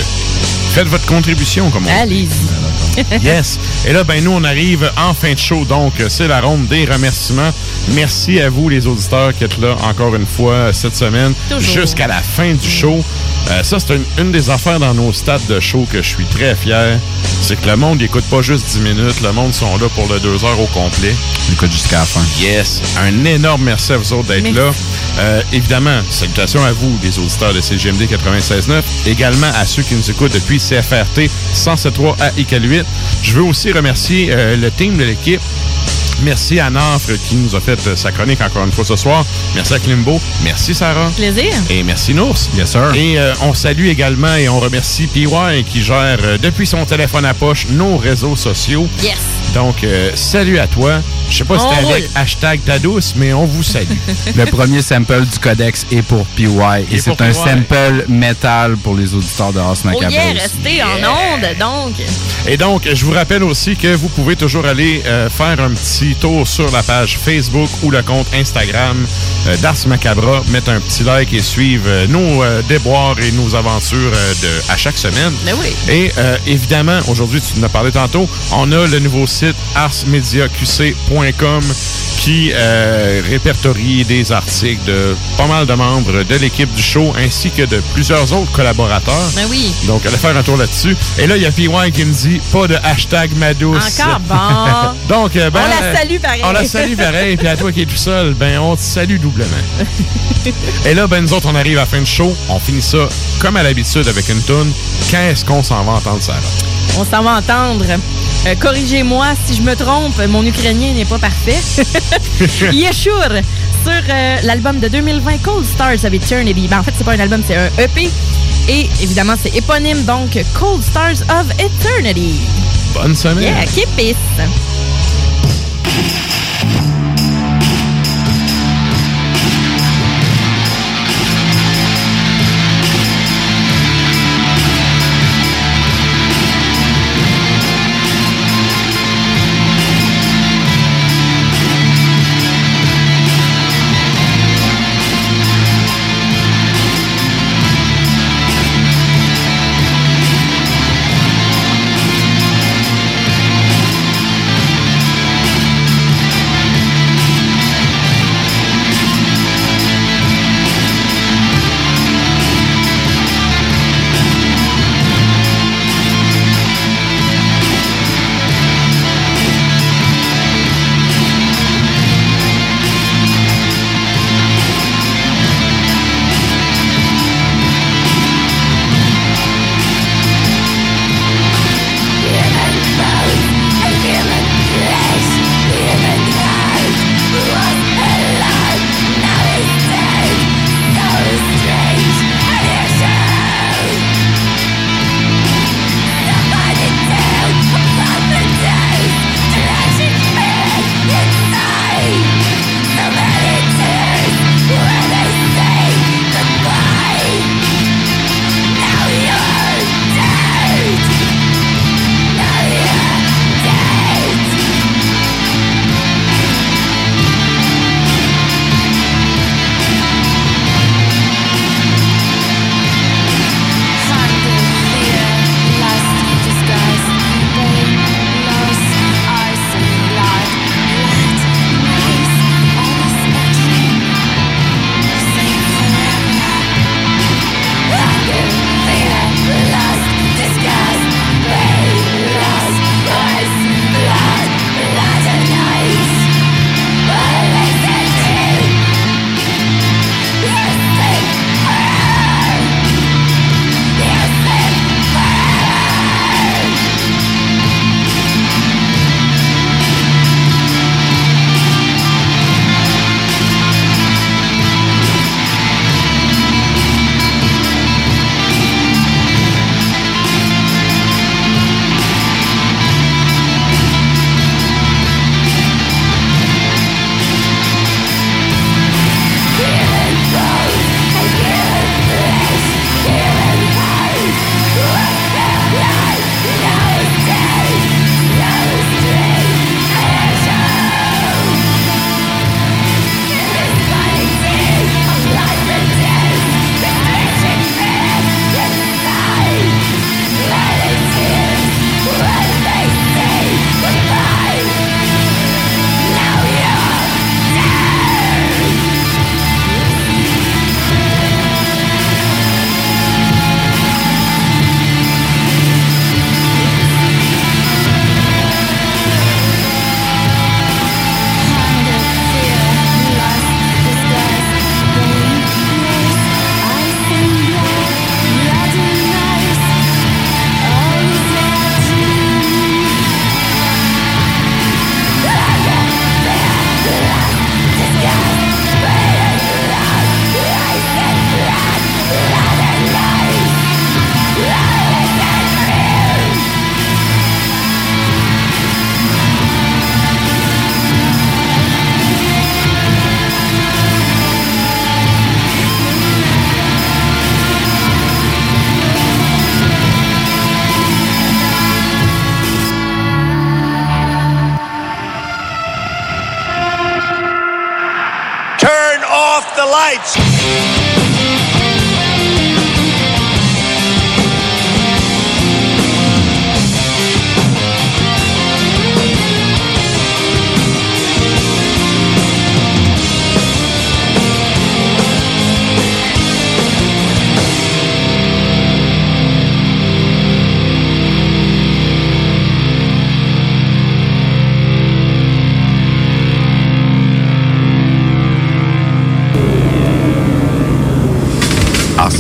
faites votre contribution, comme on dit. Allez-y. [LAUGHS] Yes. Et là, ben nous, on arrive en fin de show. Donc, c'est la ronde des remerciements. Merci à vous, les auditeurs, qui êtes là encore une fois cette semaine, jusqu'à la fin du show. Euh, ça, c'est une, une des affaires dans nos stades de show que je suis très fier. C'est que le monde n'écoute pas juste 10 minutes. Le monde sont là pour le 2 heures au complet. Il écoute jusqu'à la fin. Yes. Un énorme merci à vous autres d'être là. Euh, évidemment, salutations à vous, les auditeurs de CGMD 96.9. Également à ceux qui nous écoutent depuis CFRT 107.3 à ICAL 8. Je veux aussi remercier euh, le team de l'équipe. Merci à Nafre qui nous a fait euh, sa chronique encore une fois ce soir. Merci à Klimbo. Merci Sarah. Plaisir. Et merci Nours. Yes, sir. Et euh, on salue également et on remercie PY qui gère euh, depuis son téléphone à poche nos réseaux sociaux. Yes. Donc, euh, salut à toi. Je sais pas si On c'était avec hashtag ta douce, mais on vous salue. Le premier sample du codex est pour PY et Et c'est un PY. sample métal pour les auditeurs de House Oh Macabre. yeah, aussi. restez en onde, donc. Et donc, je vous rappelle aussi que vous pouvez toujours aller euh, faire un petit tour sur la page Facebook ou le compte Instagram euh, d'Ars Macabra, mettre un petit like et suivre euh, nos euh, déboires et nos aventures euh, de, à chaque semaine. Ben oui. Et euh, évidemment, aujourd'hui, tu en as parlé tantôt, on a le nouveau site arsmediaqc.com qui euh, répertorie des articles de pas mal de membres de l'équipe du show ainsi que de plusieurs autres collaborateurs. Ben oui. Donc, allez faire un tour là-dessus. Et là, il y a PY qui me dit pas de hashtag ma douce. Encore bon. [LAUGHS] Donc, euh, ben, On la salue pareil. On la salue pareil. Puis à toi qui es tout seul, ben, on te salue doublement. Et là, ben, nous autres, on arrive à la fin de show. On finit ça comme à l'habitude avec une toune. Qu'est-ce qu'on s'en va entendre, Sarah? On s'en va entendre. Euh, Corrigez-moi si je me trompe, mon ukrainien n'est pas parfait. [LAUGHS] Yeshur sur euh, l'album de 2020 Cold Stars of Eternity. Ben, en fait, c'est pas un album, c'est un EP. Et évidemment, c'est éponyme, donc Cold Stars of Eternity. Bonne semaine. Yeah, keep peace.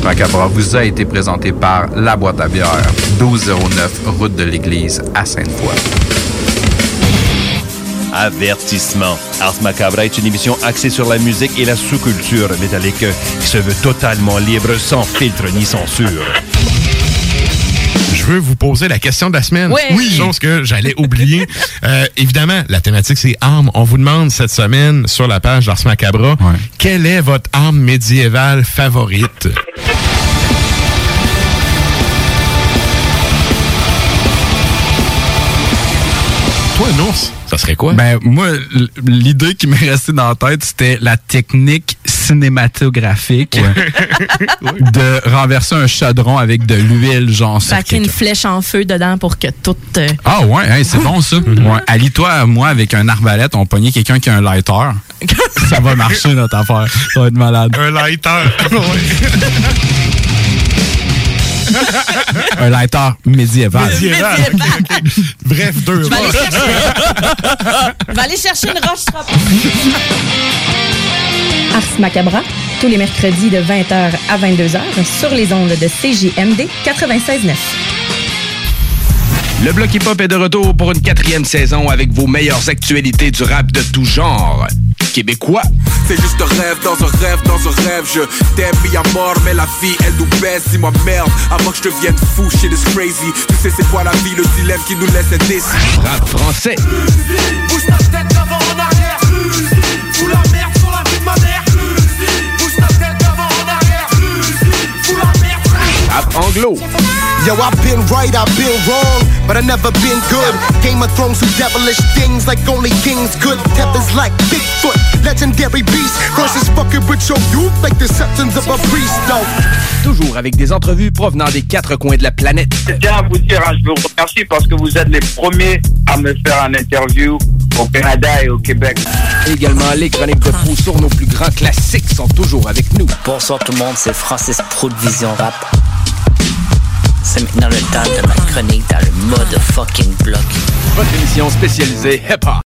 Macabre vous a été présenté par La Boîte à bière, 1209 route de l'église à Sainte-Foy. Avertissement. Ars Macabre est une émission axée sur la musique et la sous-culture métallique qui se veut totalement libre, sans filtre ni censure. Je veux vous poser la question de la semaine. Oui. Oui. Chose que j'allais oublier. [LAUGHS] Euh, évidemment, la thématique, c'est armes. On vous demande cette semaine sur la page d'Ars Macabra, quelle est votre arme médiévale favorite? Toi, un ours, ça serait quoi? Ben, moi, l'idée qui m'est restée dans la tête, c'était la technique cinématographique [LAUGHS] de renverser un chaudron avec de l'huile, genre sur Fait qu'il y a une flèche en feu dedans pour que tout. euh, Ah ouais, hey, c'est bon ça. Ouais. Allie-toi, moi, avec un arbalète, on pognait quelqu'un qui a un lighter. [LAUGHS] ça va marcher notre affaire. Ça va être malade. Un lighter. [LAUGHS] [LAUGHS] un lighter médiéval. Médiéval. [LAUGHS] Bref, deux Je vais aller chercher, Je vais aller chercher une roche. Ars Macabra, tous les mercredis de 20h à 22h sur les ondes de CJMD 96.9. Le bloc hip-hop est de retour pour une quatrième saison avec vos meilleures actualités du rap de tout genre. Québécois, C'est juste un rêve dans un rêve dans un rêve. Je t'aime mis à mort mais la vie elle nous baisse. Dis-moi merde avant que je devienne fou shit is crazy. Tu sais c'est quoi la vie le dilemme qui nous laisse indécis rap français, Bouge ta tête d'avant en arrière. Fous la merde sur la vie de ma mère. Bouge ta tête d'avant en arrière. Fous la merde rap anglo, Yo, I've been right, I've been wrong, but I never been good. Game of Thrones do devilish things like only kings could. Tethers like Bigfoot, legendary beast. Versus fucking with your youth like the septons of a priest, though. toujours avec des entrevues provenant des quatre coins de la planète. Je tiens à vous dire, hein, je vous remercie parce que vous êtes les premiers à me faire un interview au Canada et au Québec. Également, les chroniques de fou sur nos plus grands classiques sont toujours avec nous. Bonsoir tout le monde, c'est Francis Pro de Vision Rap. C'est maintenant le temps de ma chronique dans le mode fucking bloc. Votre émission spécialisée hip-hop.